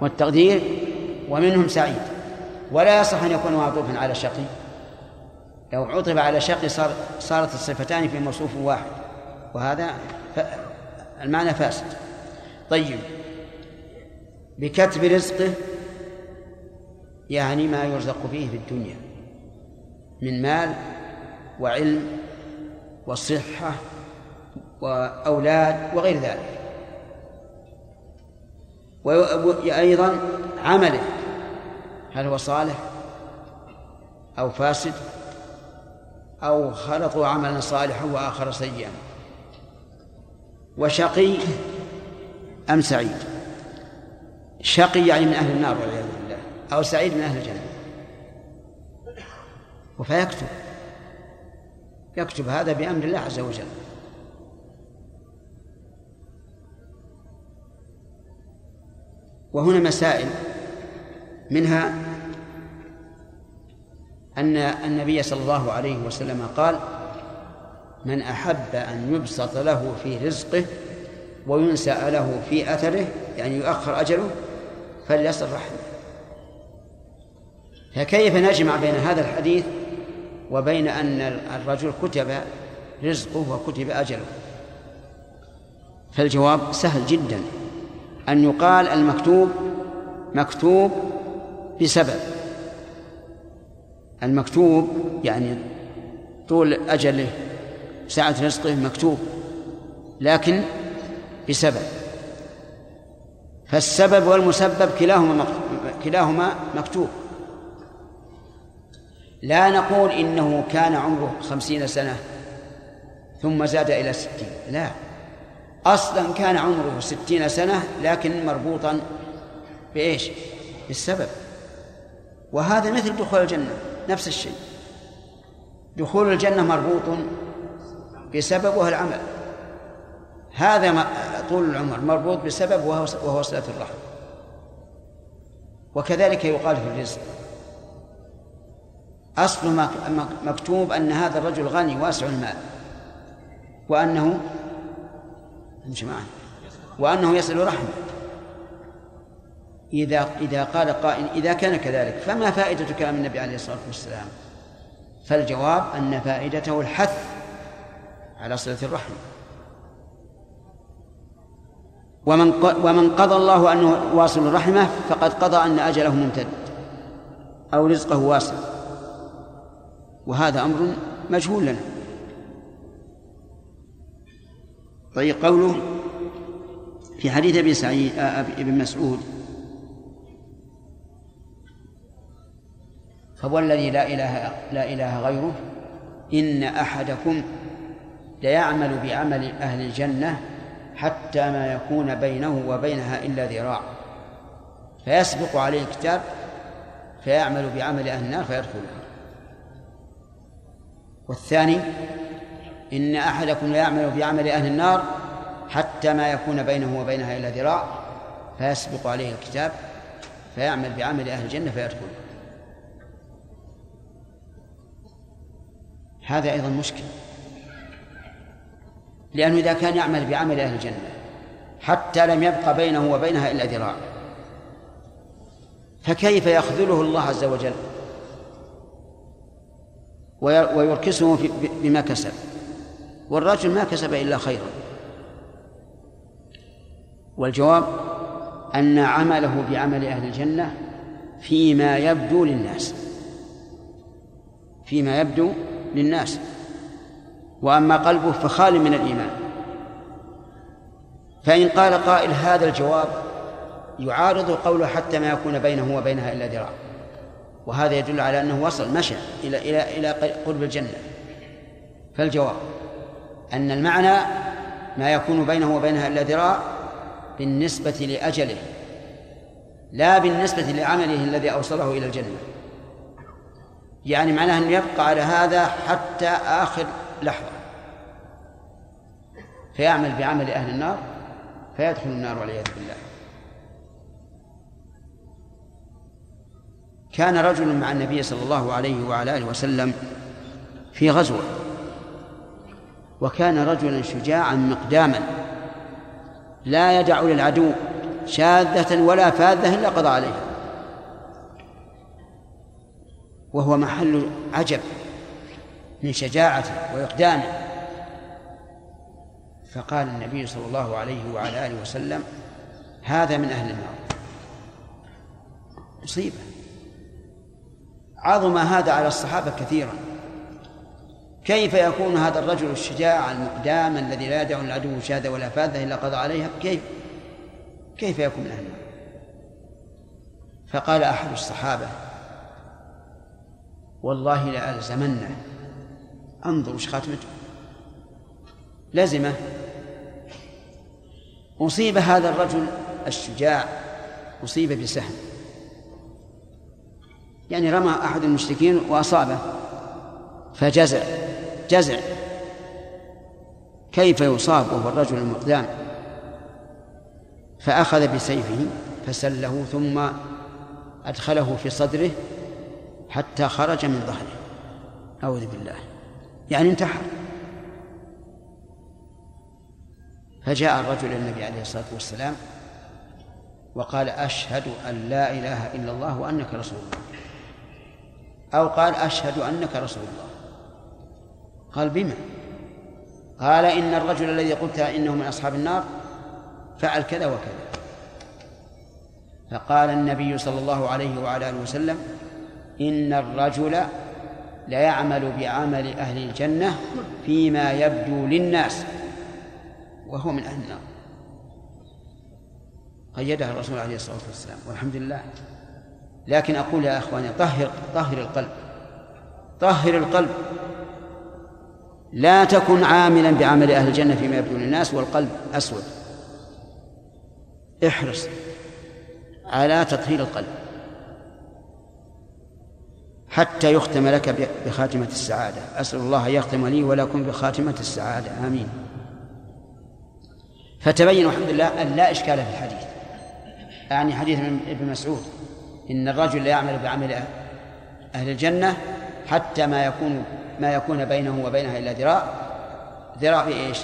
والتقدير ومنهم سعيد. ولا يصح أن يكون معطوفا على شقي لو عطف على شقي صار صارت الصفتان في موصوف واحد. وهذا المعنى فاسد. طيب. بكتب رزقه يعني ما يرزق به في الدنيا. من مال وعلم وصحة وأولاد وغير ذلك. وأيضا عمله. هل هو صالح أو فاسد أو خلطوا عملا صالحا وآخر سيئا؟ وشقي أم سعيد؟ شقي يعني من أهل النار والعياذ بالله أو سعيد من أهل الجنة. فيكتب يكتب هذا بأمر الله عز وجل. وهنا مسائل منها أن النبي صلى الله عليه وسلم قال من أحب أن يبسط له في رزقه وينسأ له في أثره يعني يؤخر أجله فليصل رحمه فكيف نجمع بين هذا الحديث وبين أن الرجل كتب رزقه وكتب أجله؟ فالجواب سهل جدا. أن يقال المكتوب مكتوب بسبب. المكتوب يعني طول أجله ساعة رزقه مكتوب لكن بسبب. فالسبب والمسبب كلاهما كلاهما مكتوب. لا نقول إنه كان عمره خمسين سنة ثم زاد إلى ستين. لا. أصلا كان عمره ستين سنة لكن مربوطا بإيش؟ بالسبب. وهذا مثل دخول الجنة نفس الشيء. دخول الجنة مربوط بسبب وهو العمل. هذا طول العمر مربوط بسبب وهو وهو صلة الرحم. وكذلك يقال في الرزق. أصل مكتوب أن هذا الرجل غني واسع المال وأنه امشي معي وأنه يصل رحمه إذا إذا قال قائل إذا كان كذلك فما فائدة كلام النبي عليه الصلاة والسلام؟ فالجواب أن فائدته الحث على صلة الرحم. ومن ومن قضى الله أنه واصل رحمه فقد قضى أن أجله ممتد أو رزقه واسع وهذا أمر مجهول لنا. طيب قوله في حديث أبي سعيد ابن مسعود. فهو الذي لا إله لا إله غيره إن أحدكم ليعمل بعمل أهل الجنة حتى ما يكون بينه وبينها إلا ذراع. فيسبق عليه الكتاب فيعمل بعمل أهل النار فيدخلها. والثاني إن أحدكم ليعمل بعمل أهل النار حتى ما يكون بينه وبينها إلا ذراع فيسبق عليه الكتاب فيعمل بعمل أهل الجنة فيدخل هذا أيضا مشكل. لأنه إذا كان يعمل بعمل أهل الجنة حتى لم يبق بينه وبينها إلا ذراع فكيف يخذله الله عز وجل؟ ويركسه بما كسب. والرجل ما كسب إلا خيرا. والجواب أن عمله بعمل أهل الجنة فيما يبدو للناس. فيما يبدو للناس. وأما قلبه فخال من الإيمان. فإن قال قائل هذا الجواب يعارض قوله حتى ما يكون بينه وبينها إلا ذراع. وهذا يدل على أنه وصل مشى إلى إلى إلى قرب الجنة. فالجواب أن المعنى ما يكون بينه وبينها إلا ذراع بالنسبة لأجله لا بالنسبة لعمله الذي أوصله إلى الجنة. يعني معناه أن يبقى على هذا حتى آخر لحظة. فيعمل بعمل أهل النار فيدخل النار والعياذ بالله. كان رجل مع النبي صلى الله عليه وعلى آله وسلم في غزوة. وكان رجلا شجاعا مقداما لا يدع للعدو شاذة ولا فاذة إلا قضى عليها وهو محل عجب من شجاعته وإقدامه. فقال النبي صلى الله عليه وعلى آله وسلم هذا من أهل النار. مصيبة. عظم هذا على الصحابة كثيرا. كيف يكون هذا الرجل الشجاع المقدام الذي لا يدع العدو شاذة ولا فاذة إلا قضى عليها؟ كيف؟ كيف يكون من فقال أحد الصحابة والله لألزمنه انظر وش خاتمته لزمه. أصيب هذا الرجل الشجاع أصيب بسهم. يعني رمى أحد المشركين وأصابه فجزع. جزع. كيف يصاب وهو الرجل المقدام فأخذ بسيفه فسله ثم أدخله في صدره حتى خرج من ظهره. أعوذ بالله. يعني انتحر. فجاء الرجل إلى النبي عليه الصلاة والسلام وقال أشهد أن لا إله إلا الله وأنك رسول الله. أو قال أشهد أنك رسول الله. قال بما؟ قال إن الرجل الذي قلت إنه من أصحاب النار فعل كذا وكذا. فقال النبي صلى الله عليه وعلى آله وسلم إن الرجل ليعمل بعمل أهل الجنة فيما يبدو للناس وهو من أهل النار. قيدها الرسول عليه الصلاة والسلام والحمد لله. لكن أقول يا أخواني طهر طهر القلب. طهر القلب. لا تكن عاملا بعمل أهل الجنة فيما يبدو للناس والقلب أسود. احرص على تطهير القلب حتى يختم لك بخاتمة السعادة. أسأل الله أن يختم لي ولكم بخاتمة السعادة. آمين. فتبين الحمد لله أن لا إشكال في الحديث. يعني حديث ابن مسعود. إن الرجل لا يعمل بعمل أهل الجنة حتى ما يكون ما يكون بينه وبينها إلا ذراع. ذراع في إيش؟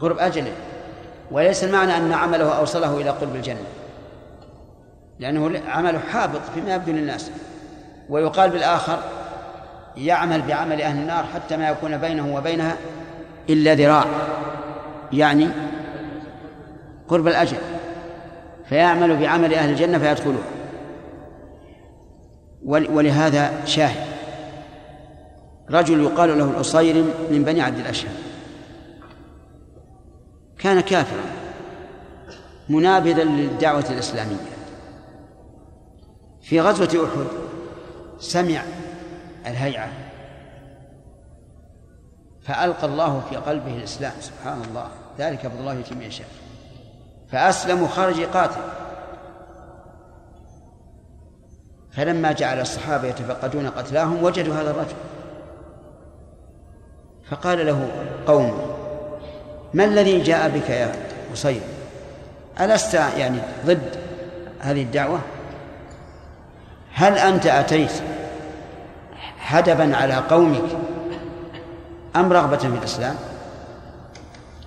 قرب أجله. وليس المعنى أن عمله أوصله إلى قرب الجنة. لأنه عمله حابط فيما يبدو للناس. ويقال بالآخر يعمل بعمل أهل النار حتى ما يكون بينه وبينها إلا ذراع. يعني قرب الأجل. فيعمل بعمل أهل الجنة فيدخلها ولهذا شاهد. رجل يقال له الأصيرم من بني عبد الأشهر. كان كافرا. منابذا للدعوة الإسلامية. في غزوة أحد سمع الهيعة. فألقى الله في قلبه الإسلام. سبحان الله. ذلك فضل الله يتم يشاء فأسلم وخرج يقاتل فلما جعل الصحابة يتفقدون قتلاهم وجدوا هذا الرجل. فقال له قومه ما الذي جاء بك يا أصير ألست يعني ضد هذه الدعوة؟ هل أنت أتيت حدبا على قومك أم رغبة في الإسلام؟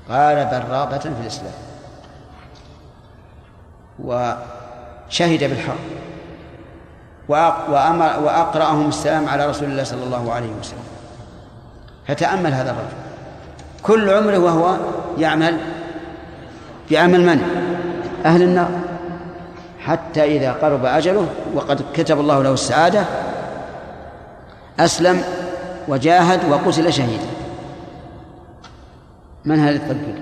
قال بل رغبة في الإسلام. وشهد بالحق. وأمر وأقرأهم السلام على رسول الله صلى الله عليه وسلم. فتأمل هذا الرجل. كل عمره وهو يعمل بعمل من؟ أهل النار. حتى إذا قرب أجله وقد كتب الله له السعادة أسلم وجاهد وقتل شهيدا. من هذا التطبيق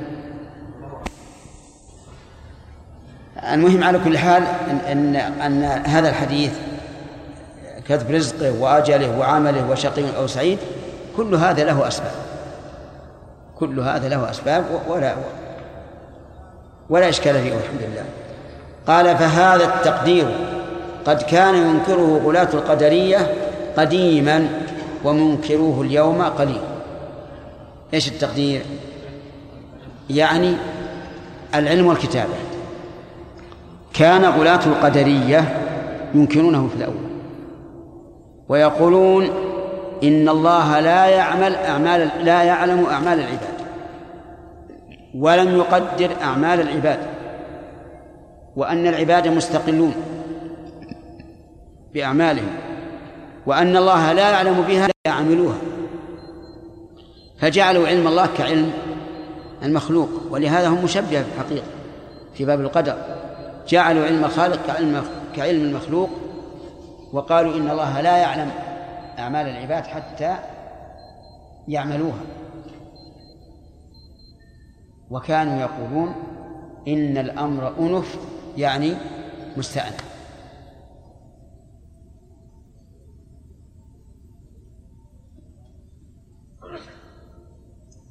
المهم على كل حال أن, أن, أن هذا الحديث كتب رزقه وأجله وعمله وشقي أو سعيد كل هذا له أسباب. كل هذا له أسباب ولا ولا إشكال فيه والحمد لله. قال فهذا التقدير قد كان ينكره غلاة القدرية قديما ومنكروه اليوم قليل. إيش التقدير؟ يعني العلم والكتابة. كان غلاة القدرية ينكرونه في الأول. ويقولون إن الله لا يعمل أعمال لا يعلم أعمال العباد ولم يقدر أعمال العباد وأن العباد مستقلون بأعمالهم وأن الله لا يعلم بها لا يعملوها. فجعلوا علم الله كعلم المخلوق ولهذا هم مشبهة في الحقيقة في باب القدر. جعلوا علم الخالق كعلم كعلم المخلوق وقالوا إن الله لا يعلم أعمال العباد حتى يعملوها. وكانوا يقولون إن الأمر أنف يعني مستأنف.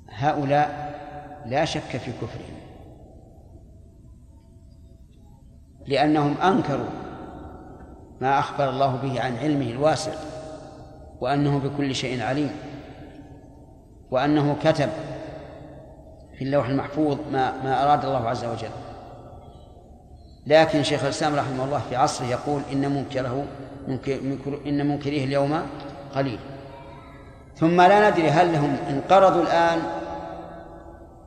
هؤلاء لا شك في كفرهم لأنهم أنكروا ما أخبر الله به عن علمه الواسع وأنه بكل شيء عليم وأنه كتب في اللوح المحفوظ ما ما أراد الله عز وجل. لكن شيخ الإسلام رحمه الله في عصره يقول إن منكره منكر إن منكريه اليوم قليل. ثم لا ندري هل هم انقرضوا الآن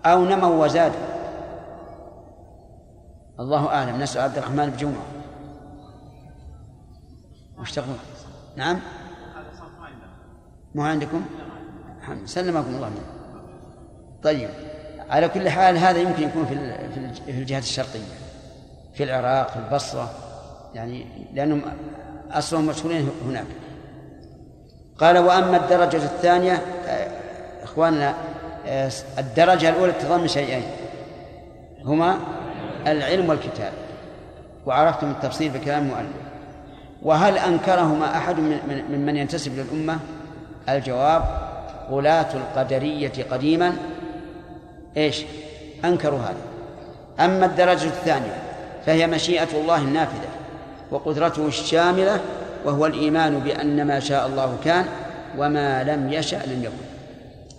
أو نموا وزادوا. الله أعلم. نسأل عبد الرحمن بن تقول؟ نعم. ما عندكم؟ سلمكم الله منه طيب على كل حال هذا يمكن يكون في في الجهة الشرقية في العراق في البصرة يعني لأنهم أصلهم مشهورين هناك. قال وأما الدرجة الثانية آه، إخواننا آه، الدرجة الأولى تضمن شيئين. هما العلم والكتاب وعرفتم التفصيل بكلام المؤلف وهل أنكرهما أحد من من ينتسب للأمة؟ الجواب غلاة القدرية قديما. إيش؟ أنكروا هذا. أما الدرجة الثانية فهي مشيئة الله النافذة وقدرته الشاملة وهو الإيمان بأن ما شاء الله كان وما لم يشأ لم يكن.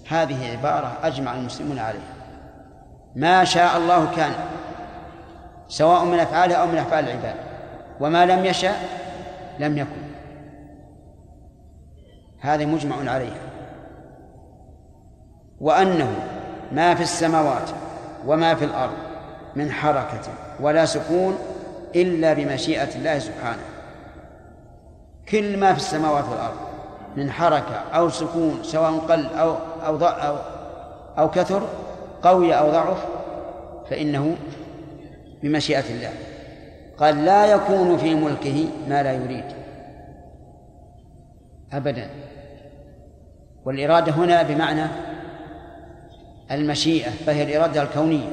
هذه عبارة أجمع المسلمون عليها. ما شاء الله كان سواء من أفعاله أو من أفعال العباد وما لم يشأ لم يكن. هذه مجمع عليها. وأنه ما في السماوات وما في الأرض من حركة ولا سكون إلا بمشيئة الله سبحانه. كل ما في السماوات والأرض من حركة أو سكون سواء قل أو أو أو أو كثر قوي أو ضعف فإنه بمشيئة الله. قال لا يكون في ملكه ما لا يريد. أبدا. والإرادة هنا بمعنى المشيئة فهي الإرادة الكونية.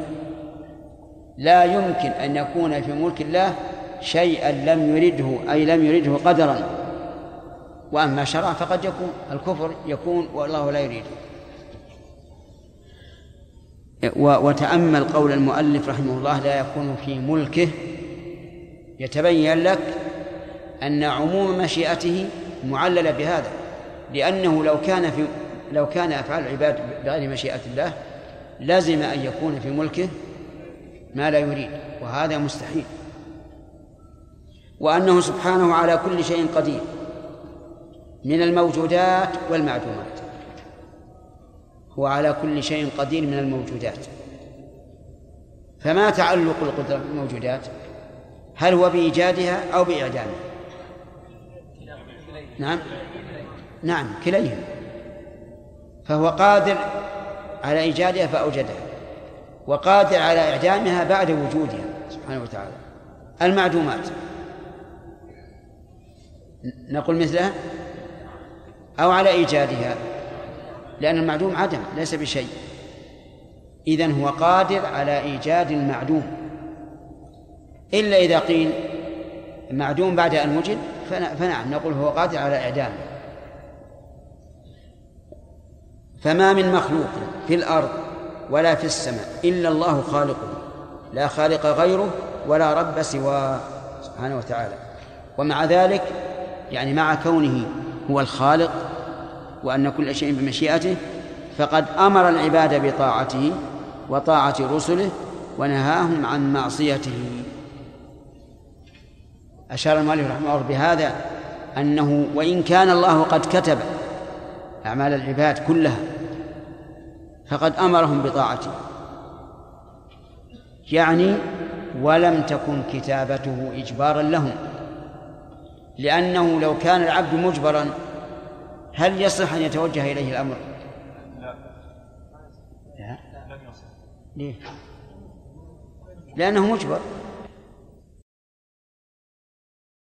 لا يمكن أن يكون في ملك الله شيئا لم يرده أي لم يرده قدرا. وأما شرع فقد يكون الكفر يكون والله لا يريده وتأمل قول المؤلف رحمه الله لا يكون في ملكه يتبين لك أن عموم مشيئته معللة بهذا لأنه لو كان في لو كان أفعال العباد بغير مشيئة الله لزم أن يكون في ملكه ما لا يريد وهذا مستحيل. وأنه سبحانه على كل شيء قدير من الموجودات والمعدومات. هو على كل شيء قدير من الموجودات. فما تعلق القدرة بالموجودات؟ هل هو بإيجادها أو بإعدامها؟ نعم. نعم كليهما فهو قادر على إيجادها فأوجدها وقادر على إعدامها بعد وجودها سبحانه وتعالى. المعدومات. نقول مثلها؟ أو على إيجادها لأن المعدوم عدم ليس بشيء. إذن هو قادر على إيجاد المعدوم. إلا إذا قيل معدوم بعد أن وجد فنعم نقول هو قادر على إعدامه فما من مخلوق في الأرض ولا في السماء إلا الله خالقه لا خالق غيره ولا رب سواه سبحانه وتعالى. ومع ذلك يعني مع كونه هو الخالق وأن كل شيء بمشيئته فقد أمر العباد بطاعته وطاعة رسله ونهاهم عن معصيته. أشار المؤلف رحمه الله بهذا أنه وإن كان الله قد كتب أعمال العباد كلها فقد أمرهم بطاعته يعني ولم تكن كتابته إجبارا لهم لأنه لو كان العبد مجبرا هل يصح أن يتوجه إليه الأمر؟ لا لا ليه؟ لأنه مجبر